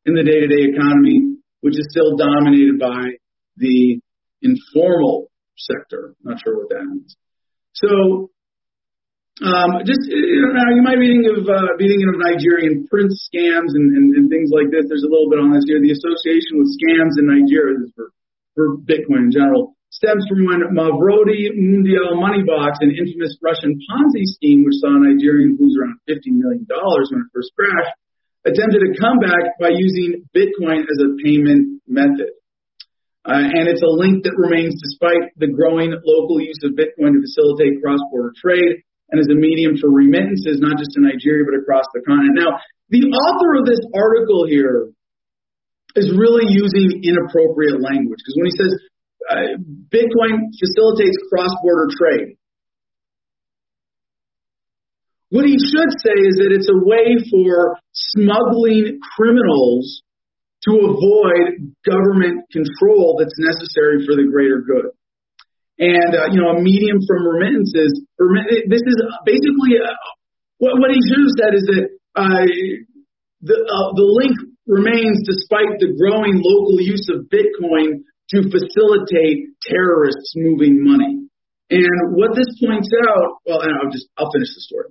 in the day-to-day economy, which is still dominated by the informal sector. Not sure what that means. So um, just you know, now you might be thinking of uh, be thinking of Nigerian prince scams and, and, and things like this. There's a little bit on this here. The association with scams in Nigeria is for for Bitcoin in general stems from when Mavrodi Mondial Moneybox, an infamous Russian Ponzi scheme, which saw Nigerians lose around $50 million when it first crashed, attempted a comeback by using Bitcoin as a payment method. Uh, and it's a link that remains despite the growing local use of Bitcoin to facilitate cross-border trade and as a medium for remittances, not just in Nigeria, but across the continent. Now, the author of this article here is really using inappropriate language because when he says uh, Bitcoin facilitates cross-border trade, what he should say is that it's a way for smuggling criminals to avoid government control that's necessary for the greater good and uh, you know a medium from remittances. This is basically uh, what, what he should have said is that uh, the uh, the link remains despite the growing local use of Bitcoin to facilitate terrorists moving money. And what this points out, well, I'll just I'll finish the story.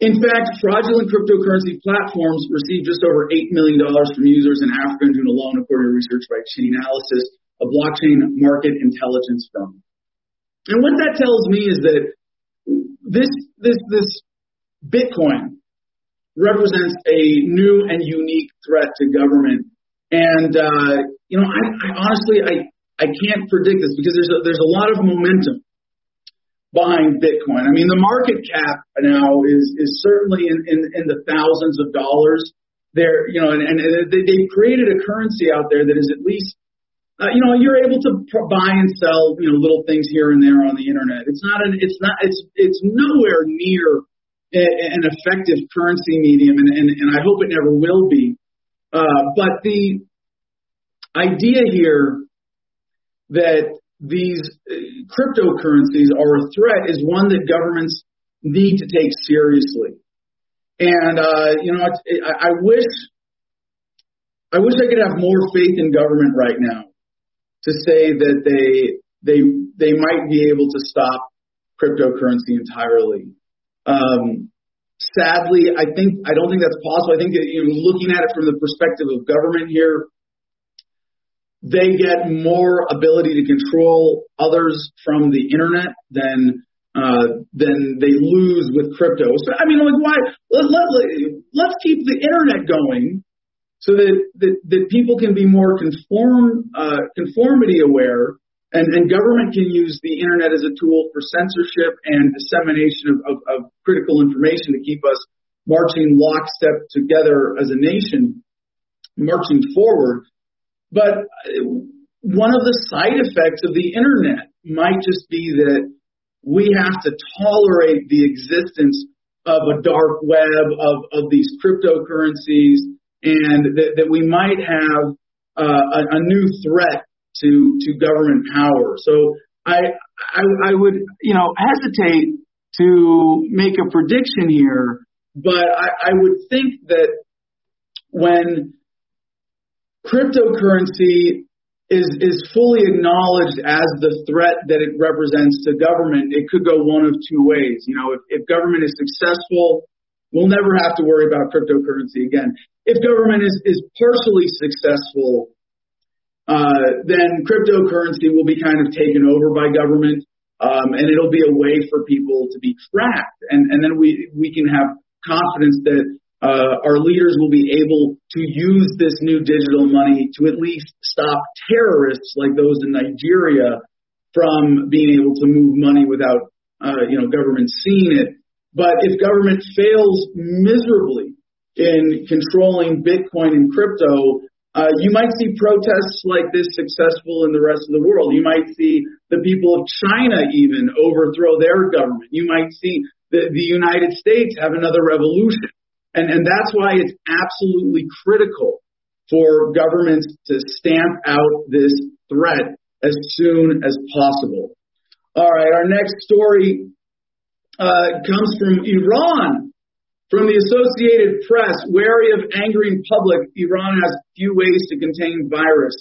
In fact, fraudulent cryptocurrency platforms received just over $8 million from users in Africa in June alone, according to research by Chainalysis a blockchain market intelligence firm. And what that tells me is that this this this Bitcoin represents a new and unique threat to government. And uh, you know, I, I honestly I I can't predict this because there's a, there's a lot of momentum behind Bitcoin. I mean, the market cap now is is certainly in in, in the thousands of dollars. There, you know, and, and they, they've created a currency out there that is at least uh, you know, you're able to buy and sell, you know, little things here and there on the internet. It's not an, it's not, it's, it's nowhere near a, an effective currency medium, and, and, and I hope it never will be. Uh, but the idea here that these uh, cryptocurrencies are a threat is one that governments need to take seriously. And uh, you know, I, I wish I wish I could have more faith in government right now to say that they they they might be able to stop cryptocurrency entirely. Um, sadly, I think I don't think that's possible. I think that you know, looking at it from the perspective of government here, they get more ability to control others from the internet than uh, than they lose with crypto. So I mean, like why? Let, let, let's keep the internet going so that, that, that people can be more conform, uh, conformity aware and, and government can use the internet as a tool for censorship and dissemination of, of, of critical information to keep us marching lockstep together as a nation, marching forward. But one of the side effects of the internet might just be that we have to tolerate the existence of a dark web, of, of these cryptocurrencies, and that, that we might have uh, a, a new threat to to government power. So I, I I would you know hesitate to make a prediction here, but I, I would think that when cryptocurrency is is fully acknowledged as the threat that it represents to government, it could go one of two ways. You know, if, if government is successful We'll never have to worry about cryptocurrency again. If government is, is partially successful, uh, then cryptocurrency will be kind of taken over by government, um, and it'll be a way for people to be tracked, and, and then we we can have confidence that uh, our leaders will be able to use this new digital money to at least stop terrorists like those in Nigeria from being able to move money without uh, you know government seeing it. But if government fails miserably in controlling Bitcoin and crypto, uh, you might see protests like this successful in the rest of the world. You might see the people of China even overthrow their government. You might see the, the United States have another revolution. And, and that's why it's absolutely critical for governments to stamp out this threat as soon as possible. All right, our next story uh, comes from Iran. From the Associated Press, wary of angering public, Iran has few ways to contain virus.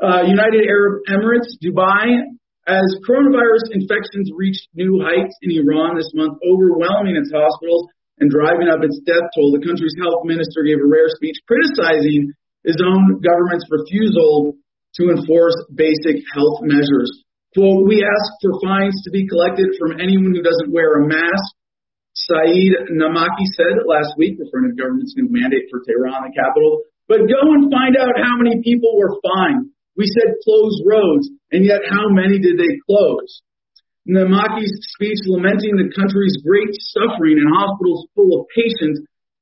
Uh, United Arab Emirates, Dubai, as coronavirus infections reached new heights in Iran this month, overwhelming its hospitals and driving up its death toll, the country's health minister gave a rare speech criticizing his own government's refusal to enforce basic health measures. Quote, we ask for fines to be collected from anyone who doesn't wear a mask, Saeed Namaki said last week, referring to the government's new mandate for Tehran, the capital. But go and find out how many people were fined. We said close roads, and yet how many did they close? Namaki's speech lamenting the country's great suffering in hospitals full of patients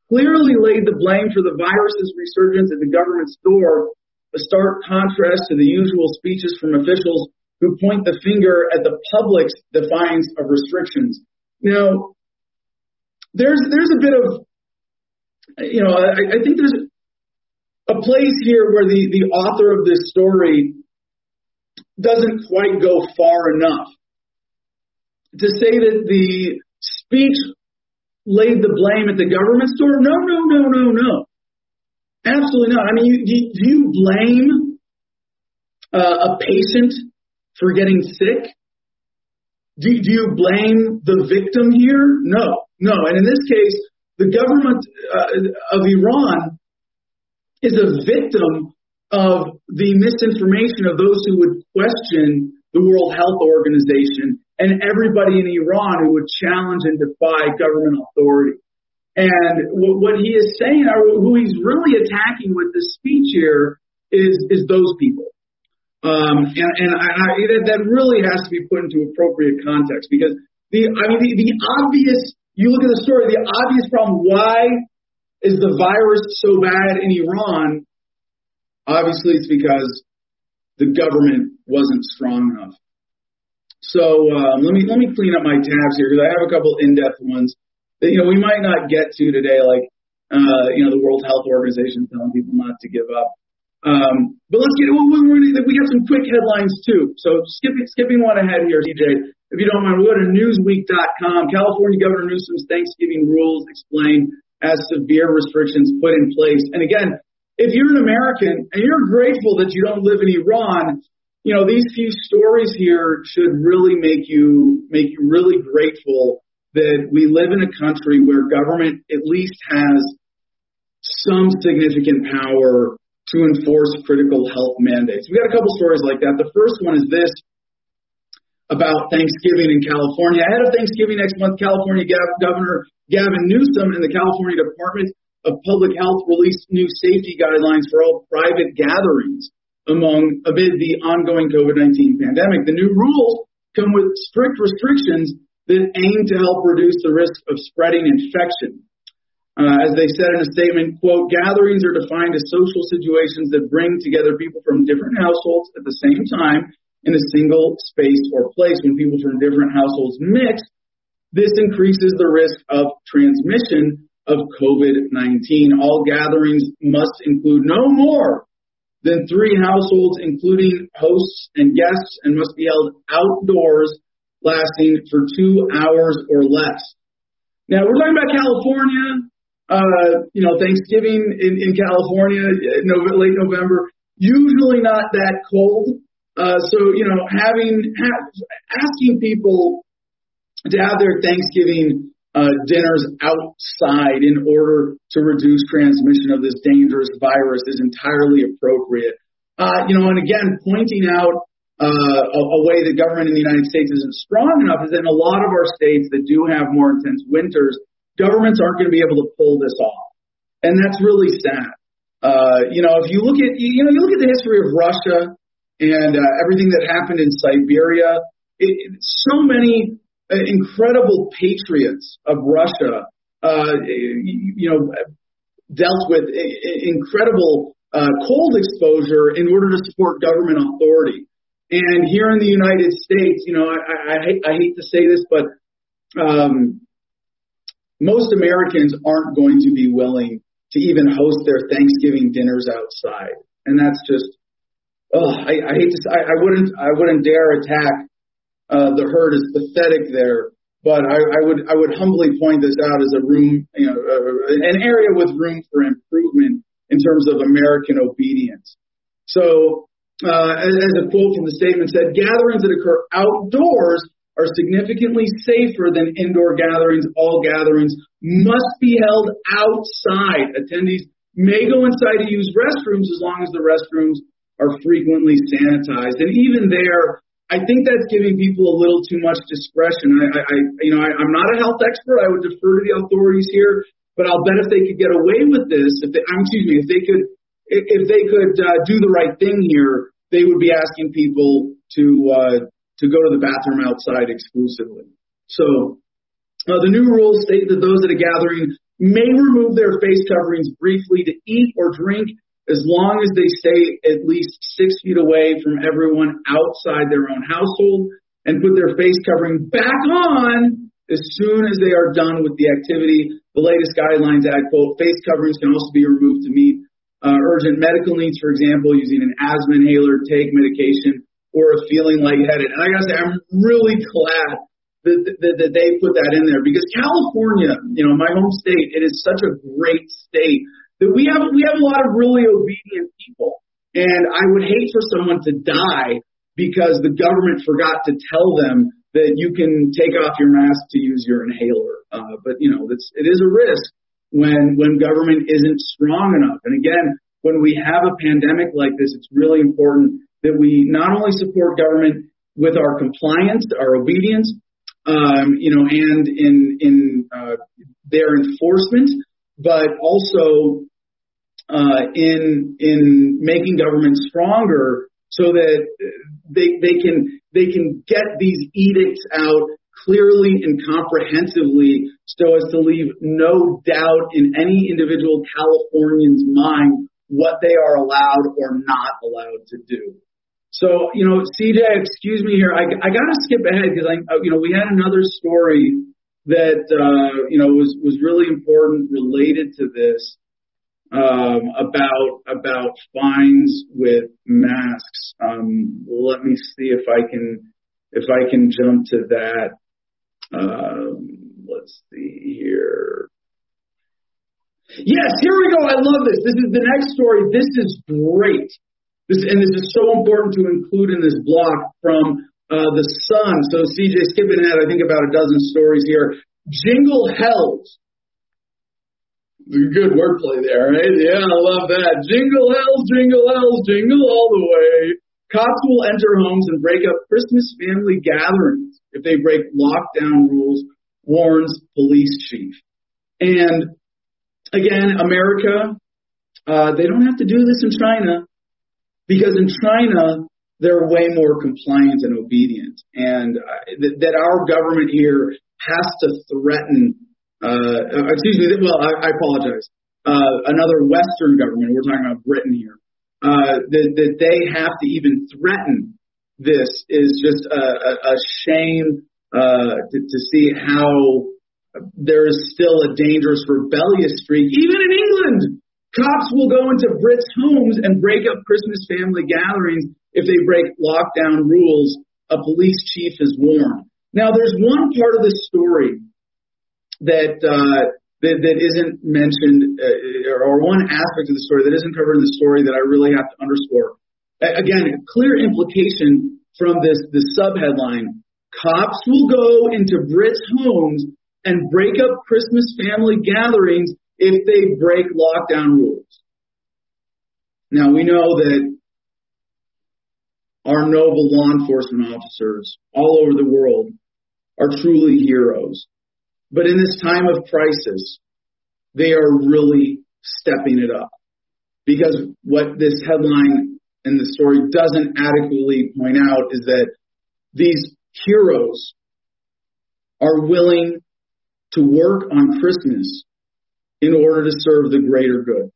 clearly laid the blame for the virus's resurgence at the government's door, a stark contrast to the usual speeches from officials who point the finger at the public's defiance of restrictions. Now, there's there's a bit of you know I, I think there's a place here where the the author of this story doesn't quite go far enough to say that the speech laid the blame at the government's door. No, no, no, no, no. Absolutely not. I mean, you, do, do you blame uh, a patient for getting sick? Do, do you blame the victim here? No. No, and in this case, the government uh, of Iran is a victim of the misinformation of those who would question the World Health Organization and everybody in Iran who would challenge and defy government authority. And what he is saying, or who he's really attacking with this speech here, is is those people. Um, and and I, I, that really has to be put into appropriate context because the I mean the, the obvious you look at the story, the obvious problem, why is the virus so bad in Iran? Obviously, it's because the government wasn't strong enough. So um, let me let me clean up my tabs here because I have a couple in-depth ones that you know we might not get to today, like uh, you know the World Health Organization telling people not to give up. Um, but let's get we, we got some quick headlines too. So skipping skipping one ahead here, TJ. If you don't mind, we'll go to Newsweek.com. California Governor Newsom's Thanksgiving rules explain as severe restrictions put in place. And again, if you're an American and you're grateful that you don't live in Iran, you know these few stories here should really make you make you really grateful that we live in a country where government at least has some significant power to enforce critical health mandates. We got a couple stories like that. The first one is this about Thanksgiving in California. Ahead of Thanksgiving next month, California Governor Gavin Newsom and the California Department of Public Health released new safety guidelines for all private gatherings among amid the ongoing COVID-19 pandemic. The new rules come with strict restrictions that aim to help reduce the risk of spreading infection. Uh, as they said in a statement, quote, gatherings are defined as social situations that bring together people from different households at the same time in a single space or place. When people from different households mix, this increases the risk of transmission of COVID-19. All gatherings must include no more than three households, including hosts and guests, and must be held outdoors, lasting for two hours or less. Now we're talking about California. Uh, you know, Thanksgiving in, in California, uh, late November, usually not that cold. Uh, so you know, having ha- asking people to have their Thanksgiving uh, dinners outside in order to reduce transmission of this dangerous virus is entirely appropriate. Uh, you know, and again, pointing out uh, a, a way the government in the United States isn't strong enough is that in a lot of our states that do have more intense winters, governments aren't going to be able to pull this off, and that's really sad. Uh, you know, if you look at you know you look at the history of Russia and uh, everything that happened in Siberia. It, it, so many uh, incredible patriots of Russia, uh, you, you know, dealt with incredible uh, cold exposure in order to support government authority. And here in the United States, you know, I, I, hate, I hate to say this, but um, most Americans aren't going to be willing to even host their Thanksgiving dinners outside. And that's just, oh, I, I hate to say, I, I wouldn't, I wouldn't dare attack uh, the herd is pathetic there, but I, I would, I would humbly point this out as a room, you know, uh, an area with room for improvement in terms of American obedience. So, uh, as, as a quote from the statement said, gatherings that occur outdoors are significantly safer than indoor gatherings. All gatherings must be held outside. Attendees may go inside to use restrooms as long as the restrooms are frequently sanitized. And even there, I think that's giving people a little too much discretion. I, I you know, I, I'm not a health expert. I would defer to the authorities here, but I'll bet if they could get away with this, if they, excuse me, if they could, if they could uh, do the right thing here, they would be asking people to uh, to go to the bathroom outside exclusively. So uh, the new rules state that those at a gathering may remove their face coverings briefly to eat or drink as long as they stay at least six feet away from everyone outside their own household and put their face covering back on as soon as they are done with the activity. The latest guidelines add, quote, face coverings can also be removed to meet uh, urgent medical needs, for example, using an asthma inhaler, take medication, or a feeling lightheaded. And I gotta say, I'm really glad that, that, that they put that in there because California, you know, my home state, it is such a great state that we have we have a lot of really obedient people. And I would hate for someone to die because the government forgot to tell them that you can take off your mask to use your inhaler. Uh, but you know, it's, it is a risk when when government isn't strong enough. And again, when we have a pandemic like this, it's really important that we not only support government with our compliance, our obedience, um, you know, and in in uh, their enforcement, but also uh, in in making government stronger so that they they can they can get these edicts out clearly and comprehensively so as to leave no doubt in any individual Californian's mind what they are allowed or not allowed to do. So, you know, CJ, excuse me here. I, I got to skip ahead because I, uh, you know, we had another story that, uh, you know, was, was really important related to this, um, about, about fines with masks. Um, let me see if I can, if I can jump to that. Um, let's see here. Yes, here we go. I love this. This is the next story. This is great. This, and this is so important to include in this block from uh, the Sun. So CJ skipping ahead, I think about a dozen stories here. Jingle Hells. Good wordplay there, right? Yeah, I love that. Jingle Hells, Jingle Hells, Jingle all the way. Cops will enter homes and break up Christmas family gatherings if they break lockdown rules, warns police chief. And again, America, uh, they don't have to do this in China. Because in China, they're way more compliant and obedient, and uh, th- that our government here has to threaten. Uh, uh, excuse me. Well, I, I apologize. Uh, another Western government. We're talking about Britain here. Uh, that, that they have to even threaten this is just a, a, a shame uh, to, to see how there is still a dangerous rebellious streak, even in England. Cops will go into Brits' homes and break up Christmas family gatherings if they break lockdown rules, a police chief has warned. Now, there's one part of this story that uh, that, that isn't mentioned, uh, or one aspect of the story that isn't covered in the story that I really have to underscore. Again, clear implication from this the subheadline: Cops will go into Brits' homes and break up Christmas family gatherings if they break lockdown rules. Now we know that our noble law enforcement officers all over the world are truly heroes. But in this time of crisis, they are really stepping it up. Because what this headline and the story doesn't adequately point out is that these heroes are willing to work on Christmas in order to serve the greater good.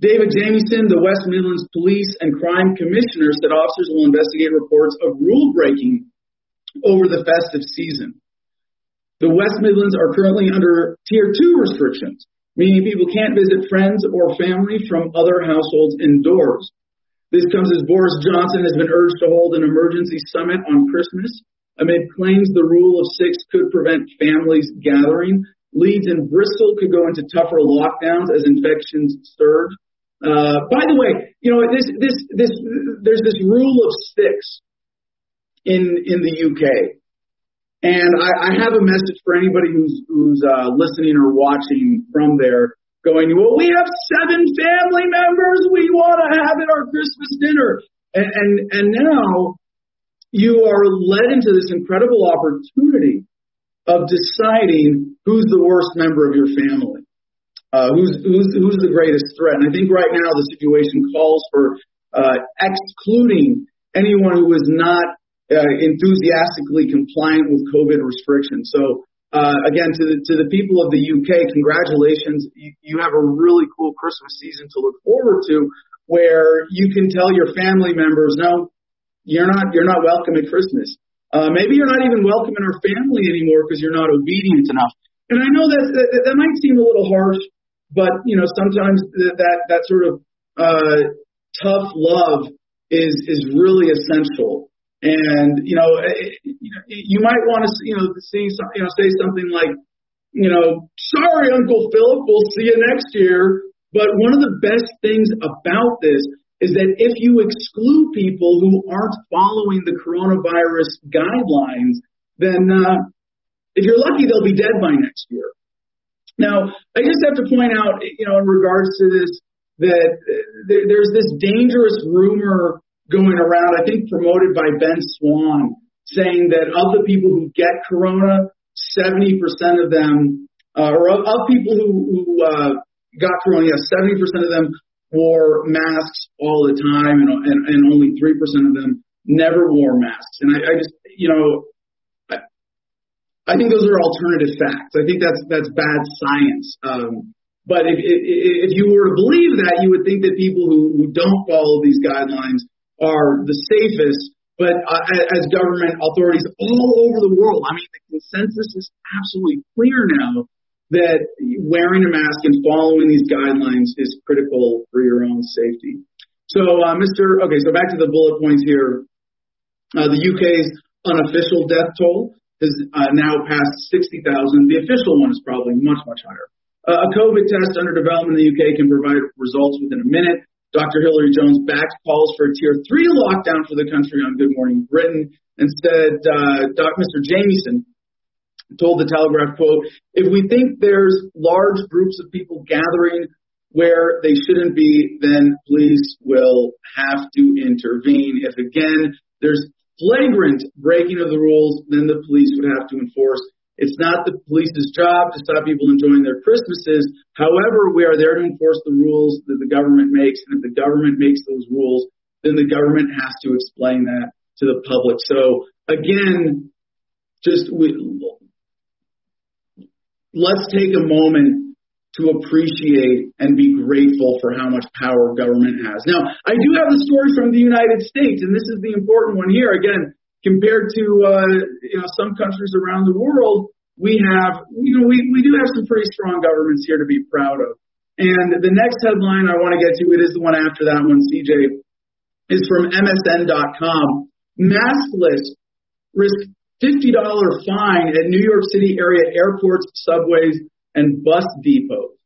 David Jamieson, the West Midlands Police and Crime Commissioner, said officers will investigate reports of rule breaking over the festive season. The West Midlands are currently under Tier 2 restrictions, meaning people can't visit friends or family from other households indoors. This comes as Boris Johnson has been urged to hold an emergency summit on Christmas amid claims the rule of six could prevent families gathering. Leeds and Bristol could go into tougher lockdowns as infections surge. Uh, by the way, you know this this this there's this rule of six in in the UK, and I, I have a message for anybody who's who's uh, listening or watching from there going, well, we have seven family members we want to have at our Christmas dinner. And, and, and now you are led into this incredible opportunity of deciding who's the worst member of your family. Uh, who's, who's, who's the greatest threat? And I think right now the situation calls for uh, excluding anyone who is not uh, enthusiastically compliant with COVID restrictions. So uh, again, to the, to the people of the UK, congratulations. You, you have a really cool Christmas season to look forward to where you can tell your family members, no, you're not, you're not welcome at Christmas. Uh, maybe you're not even welcome in our family anymore because you're not obedient enough. And I know that, that that might seem a little harsh, but you know sometimes that that, that sort of uh, tough love is is really essential. And you know, it, you know, you might want to you know see some, you know say something like, you know, sorry, Uncle Philip, we'll see you next year. But one of the best things about this is that if you exclude people who aren't following the coronavirus guidelines, then uh, if you're lucky, they'll be dead by next year. Now, I just have to point out, you know, in regards to this, that eh, there's this dangerous rumor going around, I think promoted by Ben Swann, saying that of the people who get corona, 70% of them, uh, or of, of people who, who uh, got corona, yes, 70% of them wore masks all the time, and, and, and only 3% of them never wore masks. And I, I just, you know, I, think those are alternative facts. I think that's that's bad science. Um, but if, if, if you were to believe that, you would think that people who, who don't follow these guidelines are the safest, but uh, as government authorities all over the world, I mean, the consensus is absolutely clear now that wearing a mask and following these guidelines is critical for your own safety. So, uh, Mr. Okay, so back to the bullet points here. Uh, the UK's unofficial death toll has uh, now passed 60,000. The official one is probably much, much higher. Uh, a COVID test under development in the UK can provide results within a minute. Dr. Hilary Jones backed calls for a tier three lockdown for the country on Good Morning Britain and said, uh, Doc, Mr. Jamieson told the Telegraph, quote, if we think there's large groups of people gathering where they shouldn't be, then police will have to intervene. If again, there's flagrant breaking of the rules, then the police would have to enforce it's not the police's job to stop people enjoying their Christmases. However, we are there to enforce the rules that the government makes. And if the government makes those rules, then the government has to explain that to the public. So again, just we, let's take a moment to appreciate and be grateful for how much power government has. Now, I do have a story from the United States, and this is the important one here. Again, compared to uh, you know some countries around the world, we have you know we, we do have some pretty strong governments here to be proud of. And the next headline I want to get to, it is the one after that one, CJ, is from MSN.com. Maskless risk $50 fine at New York City area airports, subways, and bus depots.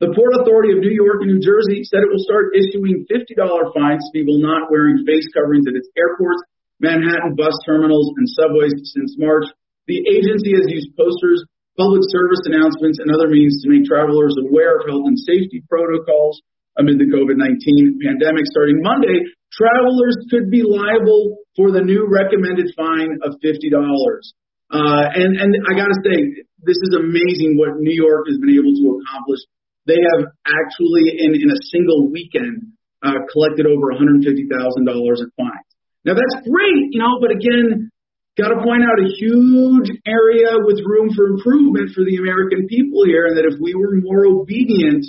The Port Authority of New York and New Jersey said it will start issuing $50 fines to people not wearing face coverings at its airports Manhattan bus terminals, and subways since March. The agency has used posters, public service announcements, and other means to make travelers aware of health and safety protocols amid the COVID-19 pandemic. Starting Monday, travelers could be liable for the new recommended fine of $50. Uh, and, and I gotta say, this is amazing what New York has been able to accomplish. They have actually, in, in a single weekend, uh, collected over $150,000 in fines. Now that's great, you know, but again, got to point out a huge area with room for improvement for the American people here, and that if we were more obedient,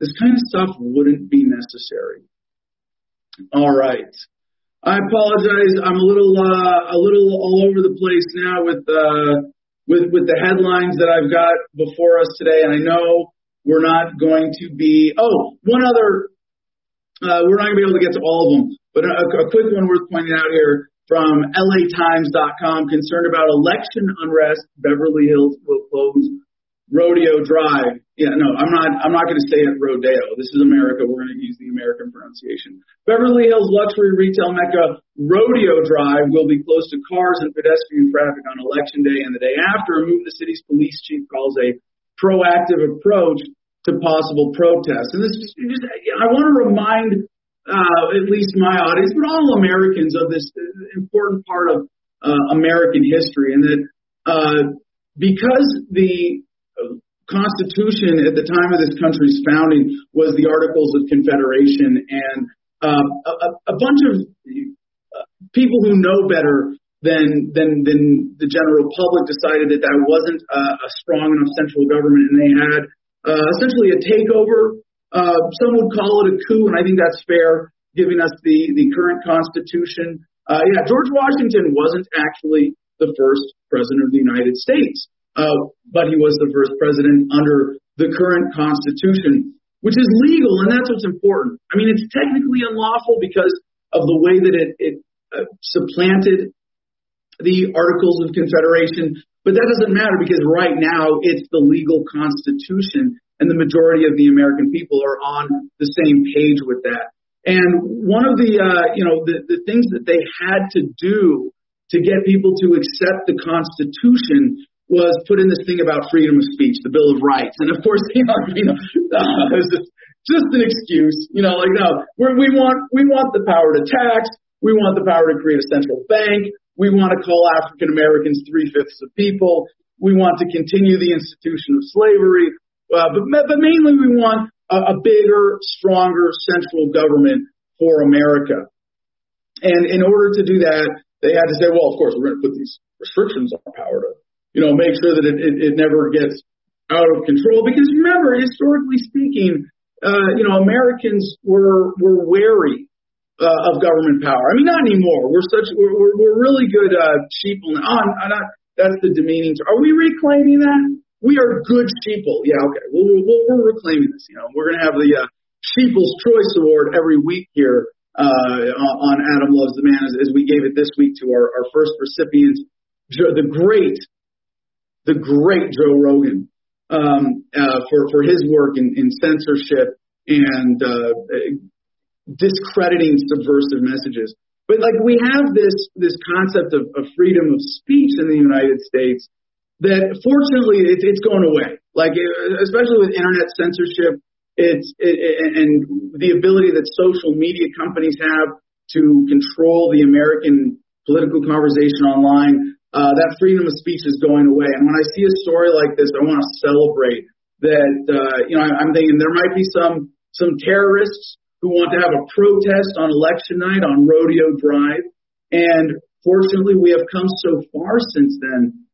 this kind of stuff wouldn't be necessary. All right. I apologize. I'm a little uh, a little all over the place now with uh, with with the headlines that I've got before us today, and I know We're not going to be. Oh, one other. Uh, we're not going to be able to get to all of them, but a, a quick one worth pointing out here from LATimes.com concerned about election unrest. Beverly Hills will close Rodeo Drive. Yeah, no, I'm not. I'm not going to say it Rodeo. This is America. We're going to use the American pronunciation. Beverly Hills luxury retail mecca Rodeo Drive will be closed to cars and pedestrian traffic on election day and the day after. A move the city's police chief calls a proactive approach to possible protests. And this just, I want to remind uh, at least my audience, but all Americans of this important part of uh, American history, and that uh, because the Constitution at the time of this country's founding was the Articles of Confederation, and uh, a, a bunch of people who know better than than than the general public decided that that wasn't a, a strong enough central government, and they had uh, essentially a takeover. Uh, some would call it a coup, and I think that's fair, giving us the the current Constitution. Uh, yeah, George Washington wasn't actually the first president of the United States, uh, but he was the first president under the current Constitution, which is legal, and that's what's important. I mean, it's technically unlawful because of the way that it, it uh, supplanted the Articles of Confederation, but that doesn't matter because right now it's the legal constitution and the majority of the American people are on the same page with that. And one of the, uh, you know, the, the things that they had to do to get people to accept the Constitution was put in this thing about freedom of speech, the Bill of Rights. And of course, you know, you know uh, just, just an excuse, you know, like, no, we're, we want, we want the power to tax. We want the power to create a central bank. We want to call African Americans three fifths of people. We want to continue the institution of slavery. Uh, but, but mainly we want a, a bigger, stronger central government for America. And in order to do that, they had to say, well, of course, we're going to put these restrictions on power to, you know, make sure that it, it, it never gets out of control. Because remember, historically speaking, uh, you know, Americans were were wary uh, of government power. I mean, not anymore. We're such we're we're, really good uh, sheeple. Oh, I'm not. That's the demeaning. Are we reclaiming that? We are good sheeple. Yeah, okay. We'll, we'll, we're reclaiming this. You know, we're going to have the uh, Sheeple's Choice Award every week here uh, on Adam Loves the Man, as, as we gave it this week to our, our first recipient, the great, the great Joe Rogan, um, uh, for for his work in, in censorship and uh, discrediting subversive messages. But like we have this this concept of, of freedom of speech in the United States that fortunately it, it's going away. Like especially with internet censorship, it's it, and the ability that social media companies have to control the American political conversation online. Uh, that freedom of speech is going away. And when I see a story like this, I want to celebrate that. Uh, you know, I'm thinking there might be some some terrorists who want to have a protest on election night on Rodeo Drive. And fortunately, we have come so far since then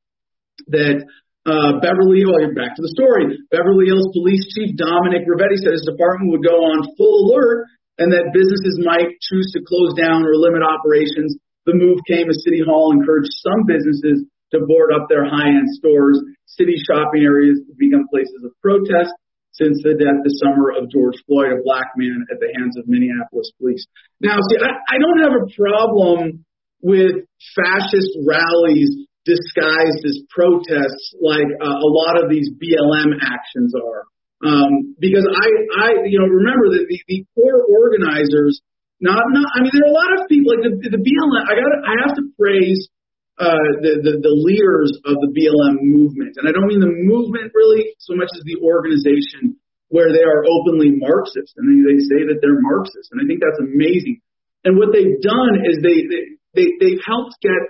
that uh, Beverly, well, back to the story. Beverly Hills Police Chief Dominic Rivetti said his department would go on full alert and that businesses might choose to close down or limit operations. The move came as City Hall encouraged some businesses to board up their high-end stores. City shopping areas become places of protest since the death this summer of George Floyd, a black man at the hands of Minneapolis police. Now, see, I, I don't have a problem with fascist rallies disguised as protests like uh, a lot of these BLM actions are. Um, because I, I, you know, remember that the, the core organizers, not, not, I mean, there are a lot of people like the, the BLM. I got, I have to praise uh, the, the, the leaders of the BLM movement. And I don't mean the movement really so much as the organization where they are openly Marxist and they, they say that they're Marxist. And I think that's amazing. And what they've done is they, they, they they've helped get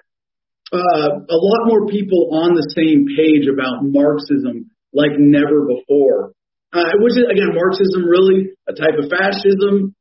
uh, a lot more people on the same page about Marxism like never before. Uh, which is again, Marxism really a type of fascism,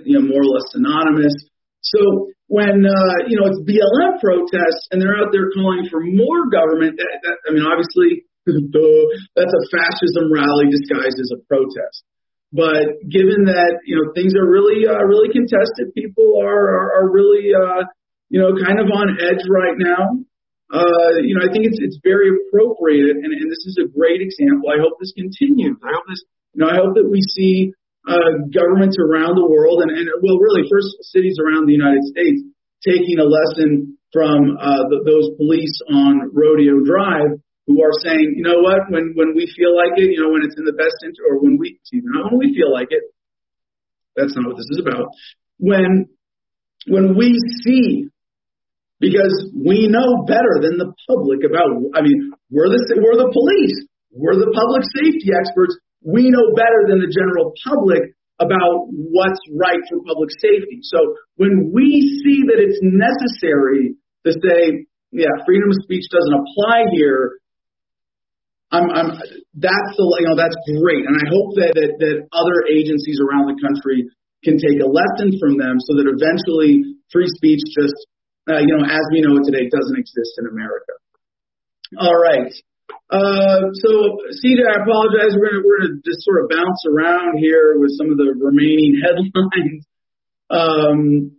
you know, more or less synonymous. So when uh, you know it's BLM protests and they're out there calling for more government, that, that, I mean, obviously, that's a fascism rally disguised as a protest. But given that you know things are really uh, really contested, people are are, are really uh, you know kind of on edge right now. uh, you know, I think it's it's very appropriate, and, and this is a great example. I hope this continues. I hope this, you know, I hope that we see uh, governments around the world, and, and well, really, first cities around the United States taking a lesson from uh, the, those police on Rodeo Drive who are saying, you know what, when when we feel like it, you know, when it's in the best interest, or when we, not when we feel like it. That's not what this is about. When when we see because we know better than the public about. I mean, we're the we're the police, we're the public safety experts. We know better than the general public about what's right for public safety. So when we see that it's necessary to say, yeah, freedom of speech doesn't apply here, I'm, I'm that's the you know that's great, and I hope that, that that other agencies around the country can take a lesson from them, so that eventually free speech just uh, you know, as we know it today, doesn't exist in America. All right. Uh, so, CJ, I apologize. We're gonna, we're gonna just sort of bounce around here with some of the remaining headlines, um,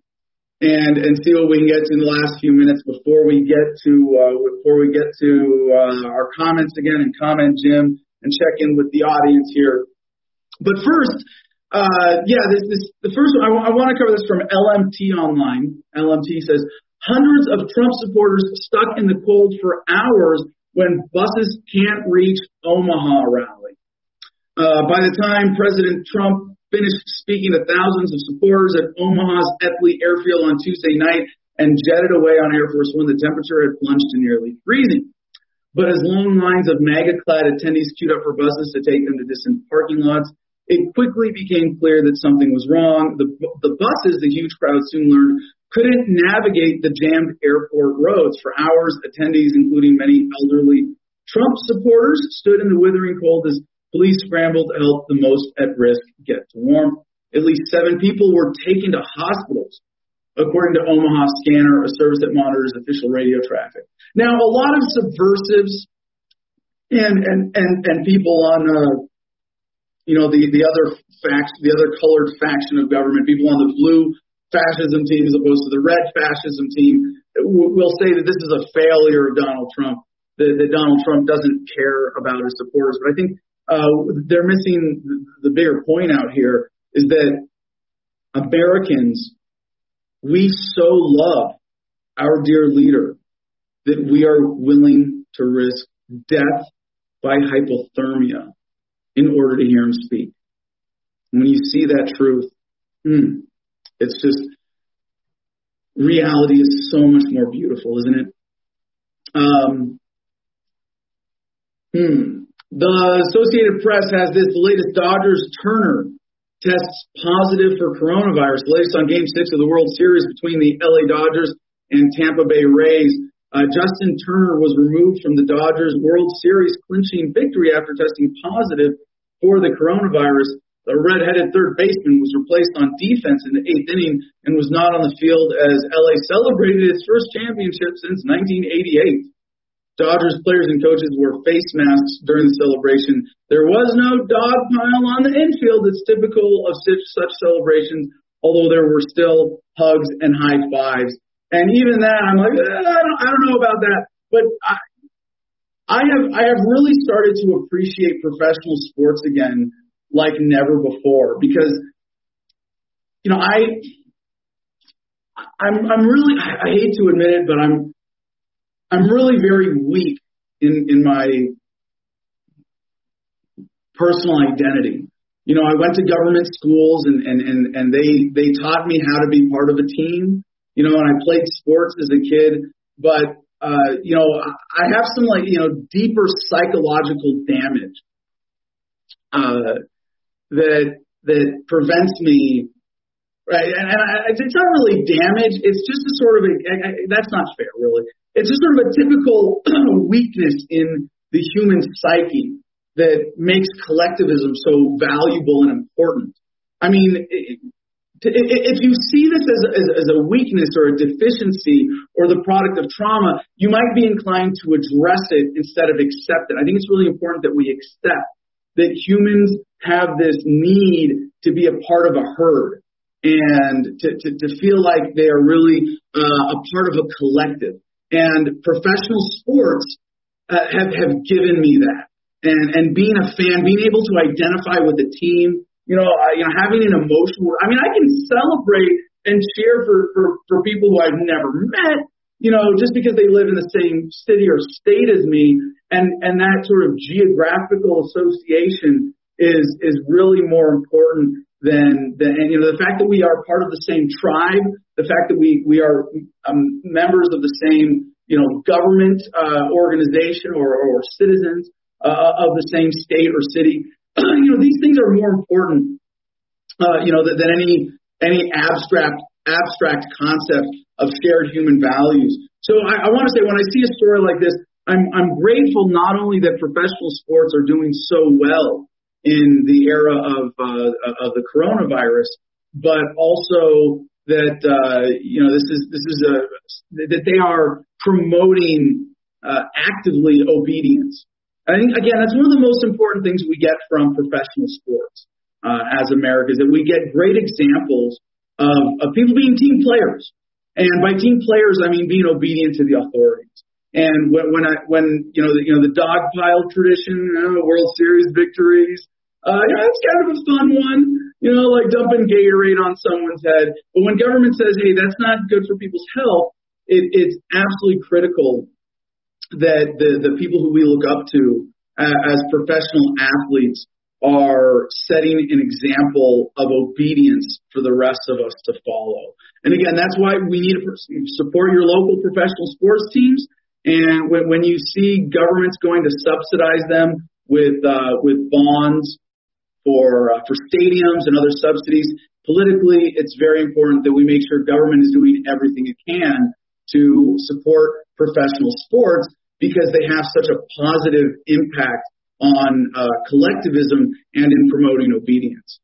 and and see what we can get to in the last few minutes before we get to uh, before we get to uh, our comments again and comment Jim and check in with the audience here. But first, uh, yeah, this, this the first I, I want to cover this from LMT Online. LMT says Hundreds of Trump supporters stuck in the cold for hours when buses can't reach Omaha rally. Uh, by the time President Trump finished speaking to thousands of supporters at Omaha's Eppley Airfield on Tuesday night and jetted away on Air Force One, the temperature had plunged to nearly freezing. But as long lines of MAGA-clad attendees queued up for buses to take them to distant parking lots, it quickly became clear that something was wrong. The, the buses, the huge crowd soon learned, couldn't navigate the jammed airport roads. For hours, attendees, including many elderly Trump supporters, stood in the withering cold as police scrambled to help the most at risk get to warmth. At least seven people were taken to hospitals, according to Omaha Scanner, a service that monitors official radio traffic. Now, a lot of subversives and and and, and people on uh, you know, the, the other fact, the other colored faction of government, people on the blue fascism team as opposed to the red fascism team, will say that this is a failure of Donald Trump, that, that Donald Trump doesn't care about his supporters. But I think uh, they're missing the bigger point out here is that Americans, we so love our dear leader that we are willing to risk death by hypothermia in order to hear him speak. When you see that truth, hmm, it's just reality is so much more beautiful, isn't it? Um, hmm. The Associated Press has this: the latest Dodgers Turner tests positive for coronavirus. The latest on Game Six of the World Series between the LA Dodgers and Tampa Bay Rays. Uh, Justin Turner was removed from the Dodgers World Series clinching victory after testing positive for the coronavirus. The red-headed third baseman was replaced on defense in the eighth inning and was not on the field as LA celebrated its first championship since 1988. Dodgers players and coaches wore face masks during the celebration. There was no dog pile on the infield that's typical of such, such celebrations, although there were still hugs and high fives. And even that, I'm like, eh, I, don't, I don't know about that. But I, I have I have really started to appreciate professional sports again like never before because you know I I'm I'm really I hate to admit it but I'm I'm really very weak in in my personal identity. You know, I went to government schools and and and and they they taught me how to be part of a team. You know, and I played sports as a kid, but uh, you know, I have some like, you know, deeper psychological damage, uh, that, that prevents me, right? And, and I, it's not really damage. It's just a sort of a, I, I, that's not fair, really. It's just sort of a typical weakness in the human psyche that makes collectivism so valuable and important. I mean, if you see this as a, as a weakness or a deficiency or the product of trauma, you might be inclined to address it instead of accept it. I think it's really important that we accept that humans have this need to be a part of a herd and to, to, to feel like they are really uh, a part of a collective. And professional sports uh, have have given me that. And and being a fan, being able to identify with the team, you know, uh, you know, having an emotional. I mean, I can celebrate and cheer for for for people who I've never met, you know, just because they live in the same city or state as me, and and that sort of geographical association is is really more important than than and you know the fact that we are part of the same tribe, the fact that we we are um, members of the same you know, government uh, organization or, or citizens uh, of the same state or city. you know, these things are more important, uh, you know, than, than any any abstract abstract concept of shared human values. So I, I want to say when I see a story like this, I'm I'm grateful not only that professional sports are doing so well in the era of uh, of the coronavirus, but also that uh, you know this is this is a that they are promoting uh, actively obedience. I think again that's one of the most important things we get from professional sports uh, as Americans that we get great examples of, of people being team players, and by team players I mean being obedient to the authorities. And when, when I when you know the, you know the dog pile tradition, uh, World Series victories, uh, you know, it's kind of a fun one, you know, like dumping Gatorade on someone's head. But when government says, hey, that's not good for people's health, it, it's absolutely critical that the, the people who we look up to uh, as professional athletes are setting an example of obedience for the rest of us to follow. And again, that's why we need to support your local professional sports teams. And when, when you see governments going to subsidize them with uh, with bonds for uh, for stadiums and other subsidies. Politically, it's very important that we make sure government is doing everything it can to support professional sports because they have such a positive impact on uh, collectivism and in promoting obedience.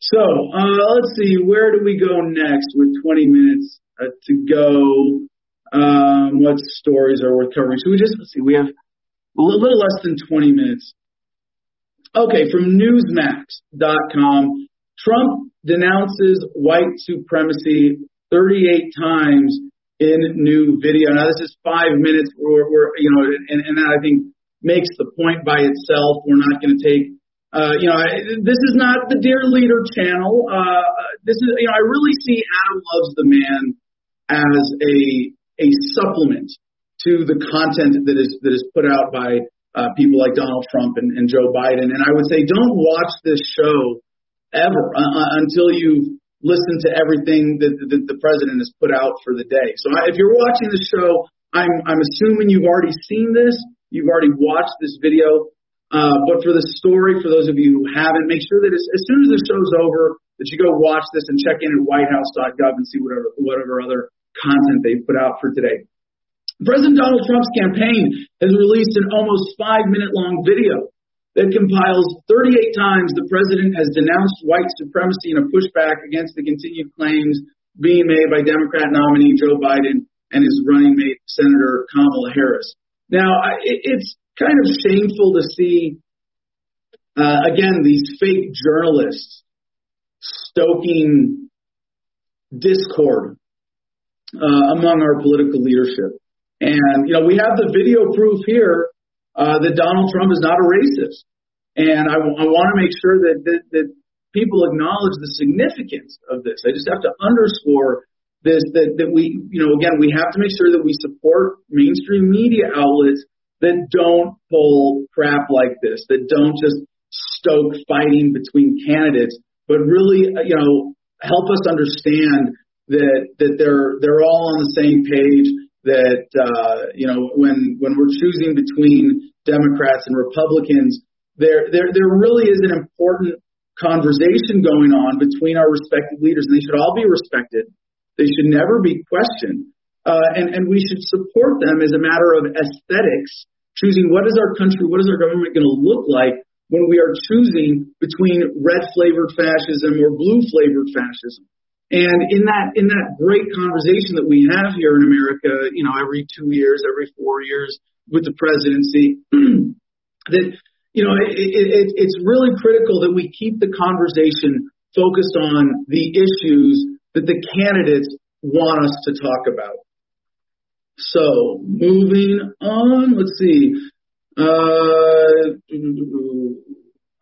So uh, let's see, where do we go next with 20 minutes uh, to go? Um, what stories are worth covering? So we just let's see, we have a little less than 20 minutes. Okay, from Newsmax.com, Trump denounces white supremacy 38 times in new video. Now this is five minutes. You know, and, and that I think makes the point by itself. We're not going to take. Uh, you know, this is not the Dear Leader channel. Uh, this is, you know, I really see Adam Loves the Man as a a supplement to the content that is that is put out by uh, people like Donald Trump and, and Joe Biden. And I would say don't watch this show ever uh, uh until you listen to everything that, that the president has put out for the day. So if you're watching the show, I'm, I'm assuming you've already seen this. You've already watched this video. Uh, but for the story, for those of you who haven't, make sure that as, as soon as the show's over, that you go watch this and check in at whitehouse.gov and see whatever, whatever other content they put out for today. President Donald Trump's campaign has released an almost five minute long video that compiles 38 times the president has denounced white supremacy in a pushback against the continued claims being made by Democrat nominee Joe Biden and his running mate, Senator Kamala Harris. Now, it's kind of shameful to see, uh, again, these fake journalists stoking discord uh, among our political leadership. And, you know, we have the video proof here uh, that Donald Trump is not a racist. And I, w- I want to make sure that, that, that people acknowledge the significance of this. I just have to underscore this that, that we, you know, again, we have to make sure that we support mainstream media outlets that don't pull crap like this, that don't just stoke fighting between candidates, but really, uh, you know, help us understand that that they're they're all on the same page that uh, you know when when we're choosing between Democrats and Republicans, there there there really is an important conversation going on between our respective leaders, and they should all be respected. They should never be questioned, uh, and and we should support them as a matter of aesthetics, choosing what is our country, what is our government going to look like when we are choosing between red flavored fascism or blue flavored fascism. And in that in that great conversation that we have here in America, you know, every two years, every four years with the presidency, that you know, it, it, it's really critical that we keep the conversation focused on the issues that the candidates want us to talk about. So moving on, let's see. Uh,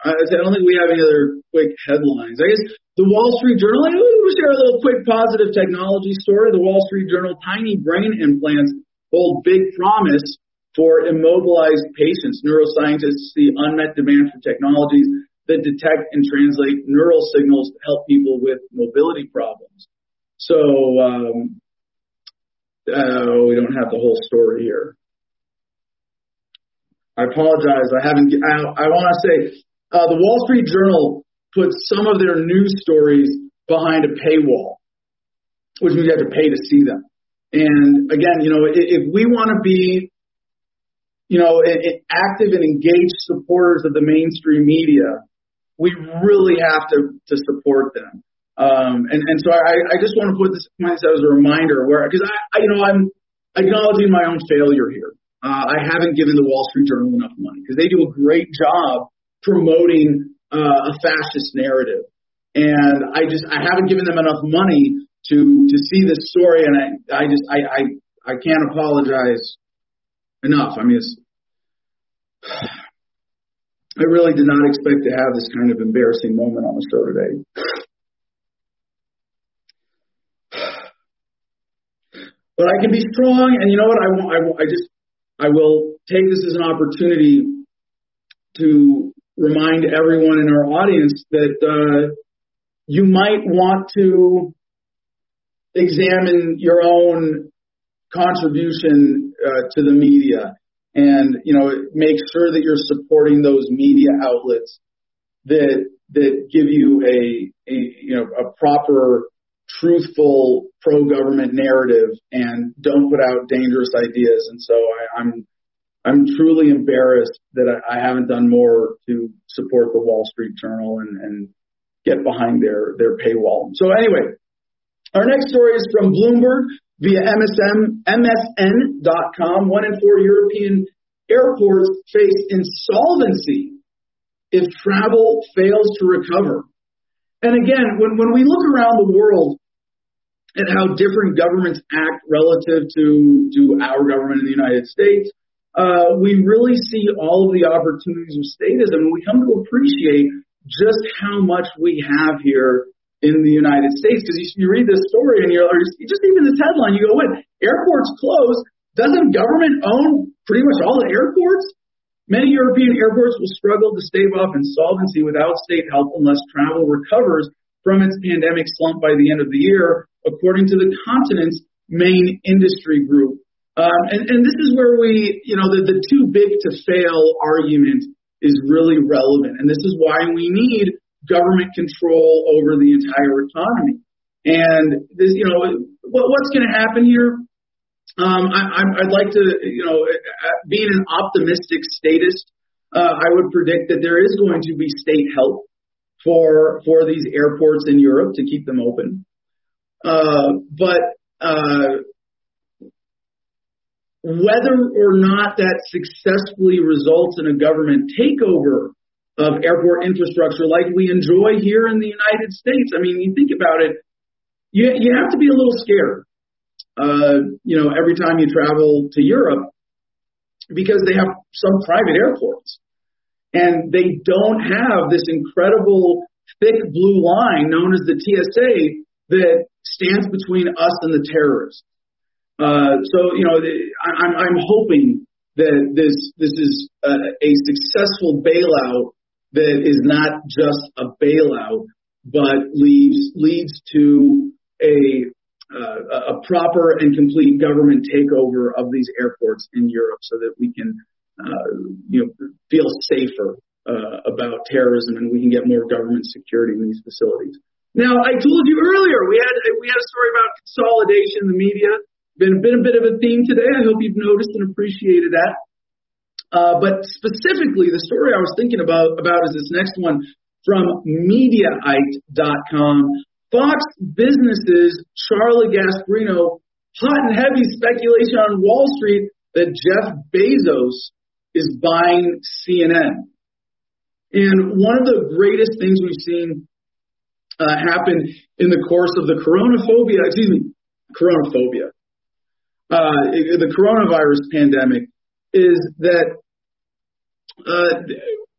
I don't think we have any other quick headlines. I guess the Wall Street Journal. We'll share a little quick positive technology story. The Wall Street Journal: Tiny brain implants hold big promise for immobilized patients. Neuroscientists see unmet demand for technologies that detect and translate neural signals to help people with mobility problems. So um, uh, we don't have the whole story here. I apologize. I haven't. I, I want to say uh, the Wall Street Journal puts some of their news stories behind a paywall, which means you have to pay to see them. And again, you know, if, if we want to be, you know, active and engaged supporters of the mainstream media, we really have to to support them. Um, and and so I, I just want to put this point as a reminder, where because I, I you know I'm acknowledging my own failure here. Uh, I haven't given the Wall Street Journal enough money because they do a great job promoting uh, a fascist narrative, and I just I haven't given them enough money to to see this story, and I I just I I, I can't apologize enough. I mean, it's, I really did not expect to have this kind of embarrassing moment on the show today. But I can be strong, and you know what? I, I, I just I will take this as an opportunity to remind everyone in our audience that uh, you might want to examine your own contribution uh, to the media and you know make sure that you're supporting those media outlets that that give you a, a you know a proper truthful pro government narrative and don't put out dangerous ideas. And so I, I'm I'm truly embarrassed that I, I haven't done more to support the Wall Street Journal and, and get behind their their paywall. So anyway, our next story is from Bloomberg via MSM, MSN.com. One in four European airports face insolvency if travel fails to recover. And again, when, when we look around the world at how different governments act relative to, to our government in the United States, uh, we really see all of the opportunities of statism, and we come to appreciate just how much we have here in the United States. Because you, you read this story and you're, or just even this headline, you go, "What? Airports closed? Doesn't government own pretty much all the airports?" Many European airports will struggle to stave off insolvency without state help unless travel recovers from its pandemic slump by the end of the year, according to the continent's main industry group. Um, and, and this is where we, you know, the, the too big to fail argument is really relevant. And this is why we need government control over the entire economy. And this, you know, what, what's going to happen here? Um, I, I'd like to, you know, being an optimistic statist, uh, I would predict that there is going to be state help for for these airports in Europe to keep them open. Uh, but uh, whether or not that successfully results in a government takeover of airport infrastructure like we enjoy here in the United States, I mean, you think about it, you you have to be a little scared uh, you know, every time you travel to Europe because they have some private airports and they don't have this incredible thick blue line known as the TSA that stands between us and the terrorists. Uh, so, you know, I'm, I'm hoping that this, this is a, a successful bailout that is not just a bailout, but leads, leads to a uh, a proper and complete government takeover of these airports in Europe so that we can, uh, you know, feel safer uh, about terrorism and we can get more government security in these facilities. Now, I told you earlier we had we had a story about consolidation in the media. Been been a bit of a theme today. I hope you've noticed and appreciated that. Uh, but specifically, the story I was thinking about about is this next one from Mediaite.com. Fox Business's Charlie Gasparino, hot and heavy speculation on Wall Street that Jeff Bezos is buying CNN. And one of the greatest things we've seen uh, happen in the course of the coronaphobia, excuse me, coronaphobia, uh, the coronavirus pandemic is that uh,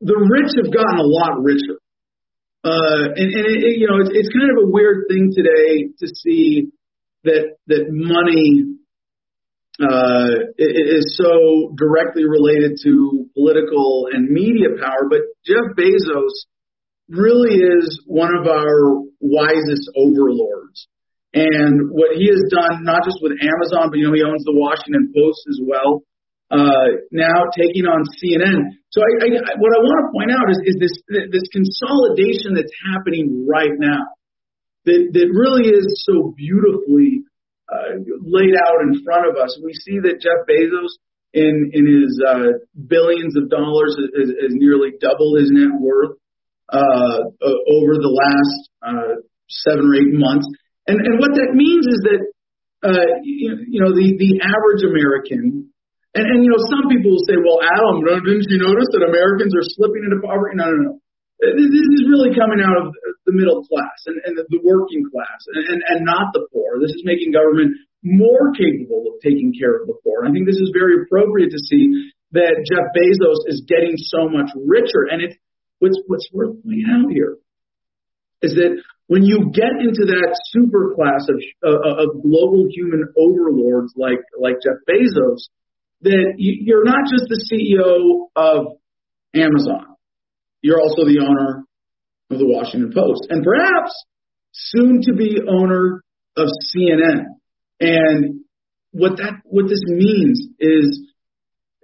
the rich have gotten a lot richer. Uh, and, and it, you know, it's, it's kind of a weird thing today to see that that money uh, is so directly related to political and media power. But Jeff Bezos really is one of our wisest overlords. And what he has done, not just with Amazon, but you know, he owns the Washington Post as well. Uh, now taking on CNN. So I, I, what I want to point out is, is this this consolidation that's happening right now, that that really is so beautifully uh, laid out in front of us. We see that Jeff Bezos, in in his uh, billions of dollars, has, has nearly doubled his net worth uh, over the last uh, seven or eight months. And and what that means is that uh, you, you know the the average American. And, and you know, some people will say, "Well, Adam, didn't you notice that Americans are slipping into poverty?" No, no, no. This is really coming out of the middle class and, and the working class, and, and, not the poor. This is making government more capable of taking care of the poor. And I think this is very appropriate to see that Jeff Bezos is getting so much richer. And it's what's what's worth pointing out here is that when you get into that super class of, uh, of global human overlords like, like Jeff Bezos, that you're not just the CEO of Amazon, you're also the owner of the Washington Post, and perhaps soon to be owner of CNN. And what that what this means is,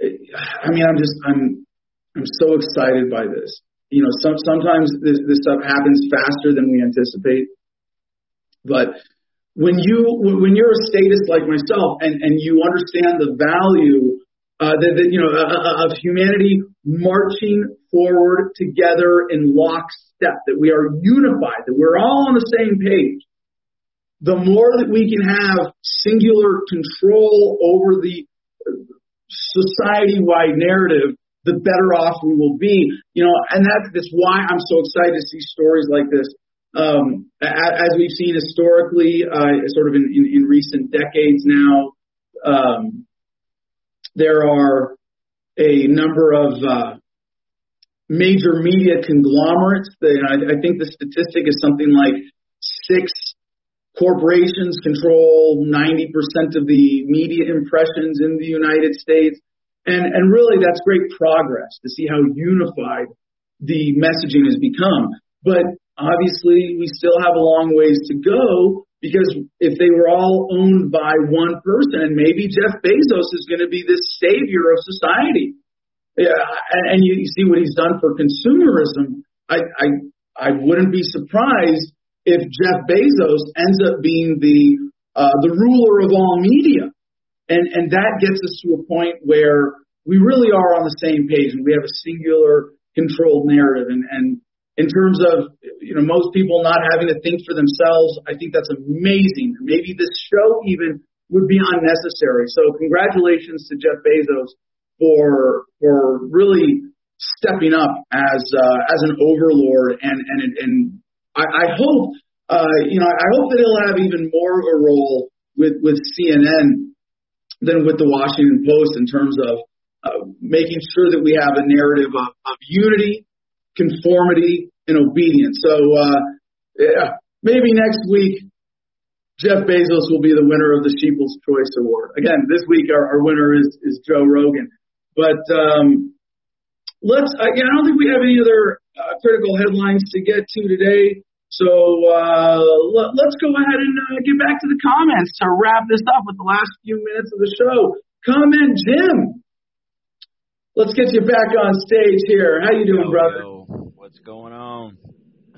I mean, I'm just I'm I'm so excited by this you know, some, sometimes this, this stuff happens faster than we anticipate. But when you when you're a statist like myself and and you understand the value uh, that, that you know uh, uh, of humanity marching forward together in lockstep, that we are unified, that we're all on the same page. The more that we can have singular control over the society-wide narrative, the better off we will be. You know, and that's, that's why I'm so excited to see stories like this. Um, as we've seen historically, uh, sort of in, in, in recent decades now, um, there are a number of uh, major media conglomerates. That, I, I think the statistic is something like six corporations control 90% of the media impressions in the United States. And, and really that's great progress to see how unified the messaging has become. But obviously we still have a long ways to go because if they were all owned by one person, maybe Jeff Bezos is going to be this savior of society. Yeah, and you see what he's done for consumerism. I, I, I wouldn't be surprised if Jeff Bezos ends up being the uh, the ruler of all media. And, and that gets us to a point where we really are on the same page and we have a singular controlled narrative. And, and in terms of, you know, most people not having to think for themselves, I think that's amazing. Maybe this show even would be unnecessary. So congratulations to Jeff Bezos for, for really stepping up as, uh, as an overlord. And, and, and I, I hope, uh, you know, I hope that he'll have even more of a role with, with CNN than with the Washington Post in terms of uh, making sure that we have a narrative of, of unity, conformity, and obedience. So, uh, yeah, maybe next week Jeff Bezos will be the winner of the Sheeple's Choice Award. Again, this week our, our winner is, is Joe Rogan. But um, let's. Again, I don't think we have any other uh, critical headlines to get to today. So uh, let, us go ahead and uh, get back to the comments to wrap this up with the last few minutes of the show. Comment Jim. Let's get you back on stage here. How you doing, yo, brother? Yo. What's going on?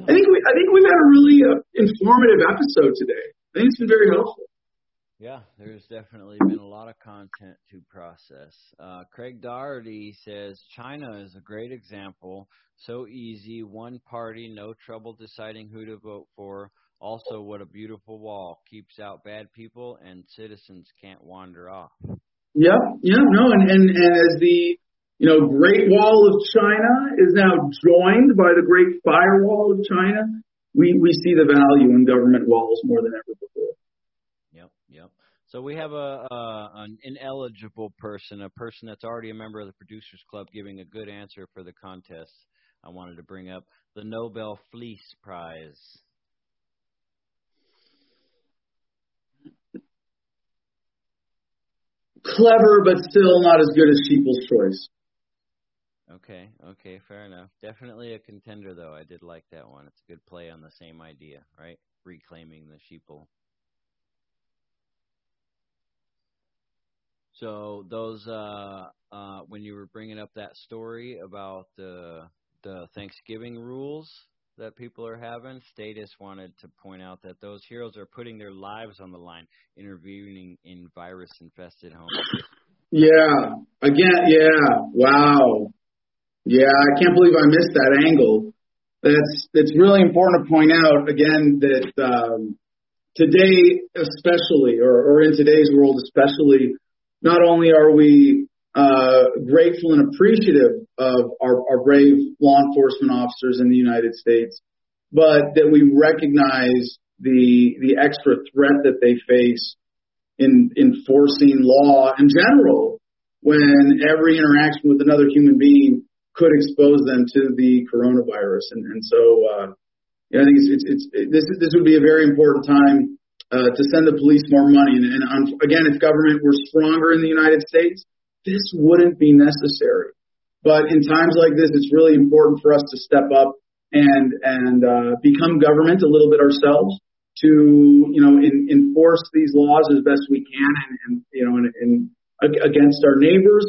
I think we I think we've had a really uh, informative episode today. I think it's been very helpful. Yeah, there's definitely been a lot of content to process. Uh, Craig Doherty says China is a great example. So easy, one party, no trouble deciding who to vote for. Also, what a beautiful wall keeps out bad people and citizens can't wander off. Yeah, yeah, no, and and, and as the you know Great Wall of China is now joined by the Great Firewall of China, we we see the value in government walls more than ever. So we have a, a an ineligible person, a person that's already a member of the producers club, giving a good answer for the contest. I wanted to bring up the Nobel Fleece Prize. Clever, but still not as good as Sheeple's Choice. Okay, okay, fair enough. Definitely a contender, though. I did like that one. It's a good play on the same idea, right? Reclaiming the sheeple. So those, uh, uh, when you were bringing up that story about the the Thanksgiving rules that people are having, Status wanted to point out that those heroes are putting their lives on the line, intervening in virus-infested homes. Yeah. Again, yeah. Wow. Yeah, I can't believe I missed that angle. That's it's really important to point out again that um, today, especially, or, or in today's world, especially, not only are we uh, grateful and appreciative of our, our brave law enforcement officers in the United States, but that we recognize the the extra threat that they face in enforcing law in general when every interaction with another human being could expose them to the coronavirus. And, and so, uh, you know, I think it's, it's, it's it, this this would be a very important time uh, to send the police more money. And, and um, again, if government were stronger in the United States, this wouldn't be necessary. But in times like this, it's really important for us to step up and and uh, become government a little bit ourselves to you know in, enforce these laws as best we can and, and you know and, and against our neighbors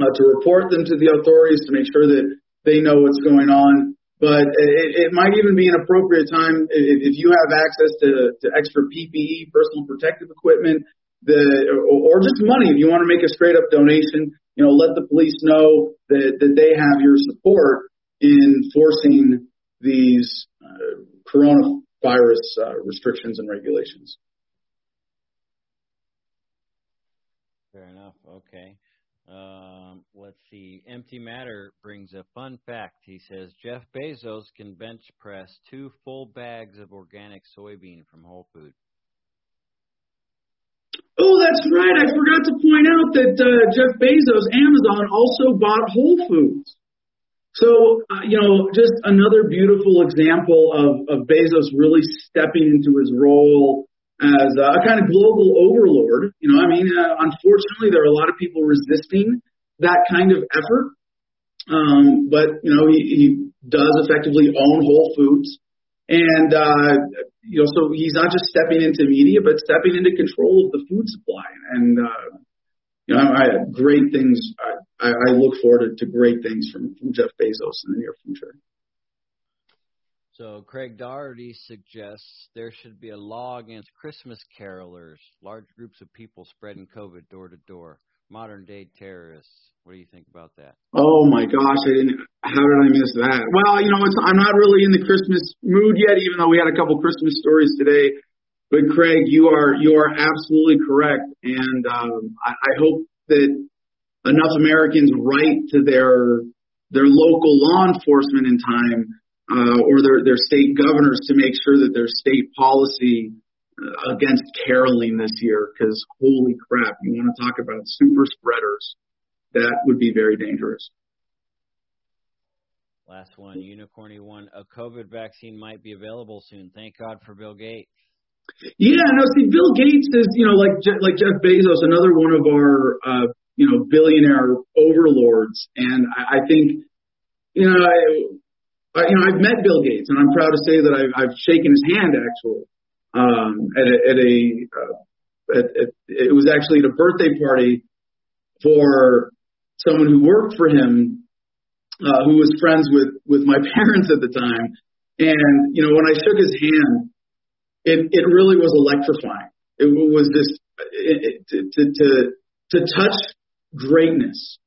uh, to report them to the authorities to make sure that they know what's going on. But it, it might even be an appropriate time if, if you have access to, to extra PPE, personal protective equipment, the or, or just money. If you want to make a straight up donation, you know, let the police know that that they have your support in forcing these uh, coronavirus uh, restrictions and regulations. Fair enough. Okay. Um, let's see. Empty Matter brings a fun fact. He says Jeff Bezos can bench press two full bags of organic soybean from Whole Foods. Oh, that's right. I forgot to point out that uh, Jeff Bezos, Amazon, also bought Whole Foods. So, uh, you know, just another beautiful example of, of Bezos really stepping into his role as a kind of global overlord. You know, I mean, uh, unfortunately, there are a lot of people resisting that kind of effort. Um, but you know, he, he does effectively own Whole Foods, and uh, you know, so he's not just stepping into media, but stepping into control of the food supply. And uh, you know, I, I great things. I, I look forward to, to great things from, from Jeff Bezos in the near future. So Craig Doherty suggests there should be a law against Christmas carolers, large groups of people spreading COVID door to door, modern day terrorists. What do you think about that? Oh my gosh, I didn't. How did I miss that? Well, you know, it's, I'm not really in the Christmas mood yet, even though we had a couple Christmas stories today. But Craig, you are you are absolutely correct, and um, I, I hope that enough Americans write to their their local law enforcement in time uh, or their, their state governors to make sure that their state policy uh, against caroling this year, because holy crap, you want to talk about super spreaders, that would be very dangerous. Last one, Unicorny one. A COVID vaccine might be available soon. Thank God for Bill Gates. Yeah, no, see, Bill Gates is, you know, like like Jeff Bezos, another one of our, uh, you know, billionaire overlords, and I, I think, you know, uh, you know, I've met Bill Gates, and I'm proud to say that I've, I've shaken his hand actually um, at a, at a uh, at, at, it was actually at a birthday party for someone who worked for him, uh, who was friends with with my parents at the time, and you know, when I shook his hand, it it really was electrifying. It was just it, it, to to to touch greatness,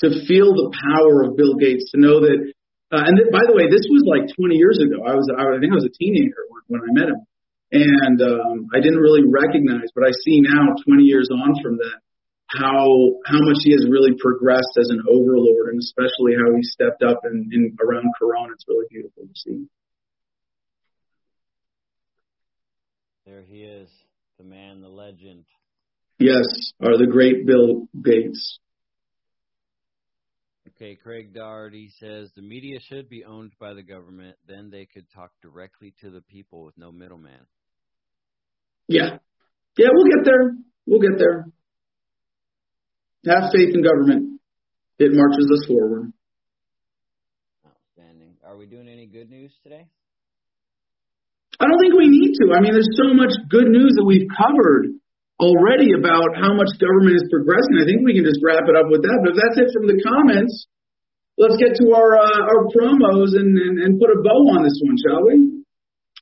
to feel the power of Bill Gates, to know that uh, and th- by the way, this was like 20 years ago. I was, I think I was a teenager when, when I met him, and um, I didn't really recognize, but I see now, 20 years on from that, how how much he has really progressed as an overlord, and especially how he stepped up in, in around Corona. It's really beautiful to see. There he is, the man, the legend. Yes, are the great Bill Gates. Okay, Craig Doherty says the media should be owned by the government. Then they could talk directly to the people with no middleman. Yeah. Yeah, we'll get there. We'll get there. Have faith in government. It marches us forward. Outstanding. Are we doing any good news today? I don't think we need to. I mean, there's so much good news that we've covered already about how much government is progressing. I think we can just wrap it up with that. But if that's it from the comments, let's get to our uh, our promos and, and, and put a bow on this one, shall we?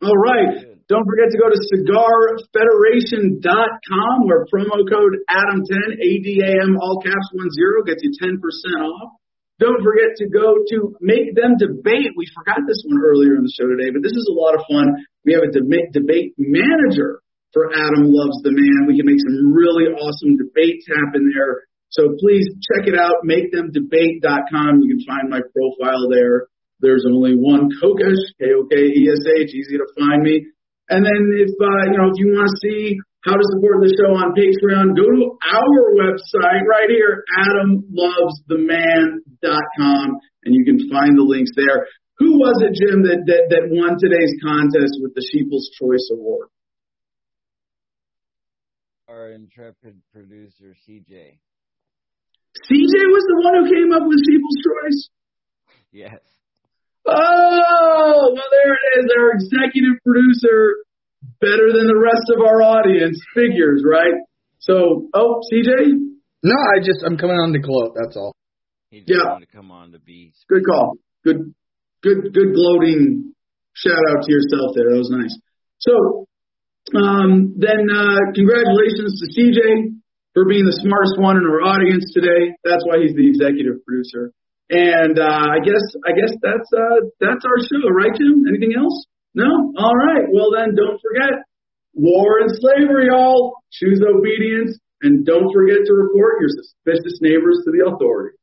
All right. Don't forget to go to cigarfederation.com where promo code ADAM10, A-D-A-M, all caps 10, gets you 10% off. Don't forget to go to Make Them Debate. We forgot this one earlier in the show today, but this is a lot of fun. We have a debate, debate manager for Adam Loves the Man. We can make some really awesome debates happen there. So please check it out, makethemdebate.com. You can find my profile there. There's only one Kokesh, K-O-K-E-S-H, easy to find me. And then if uh, you know if you want to see how to support the show on Patreon, go to our website right here, AdamLovesTheMan.com, and you can find the links there. Who was it, Jim, that, that, that won today's contest with the Sheeple's Choice Award? Our intrepid producer, CJ. CJ was the one who came up with Sheeple's Choice? Yes. Oh, well, there it is. Our executive producer, better than the rest of our audience, figures, right? So, oh, CJ? No, I just I'm coming on to gloat. That's all. He just Yeah. wanted to come on to be. Good call. Good, good, good gloating shout out to yourself there. That was nice. So, um, then, uh, congratulations to CJ for being the smartest one in our audience today. That's why he's the executive producer. And, uh, I guess, I guess that's, uh, that's our show, right, Jim? Anything else? No? All right. Well, then don't forget war and slavery, y'all. Choose obedience and don't forget to report your suspicious neighbors to the authorities.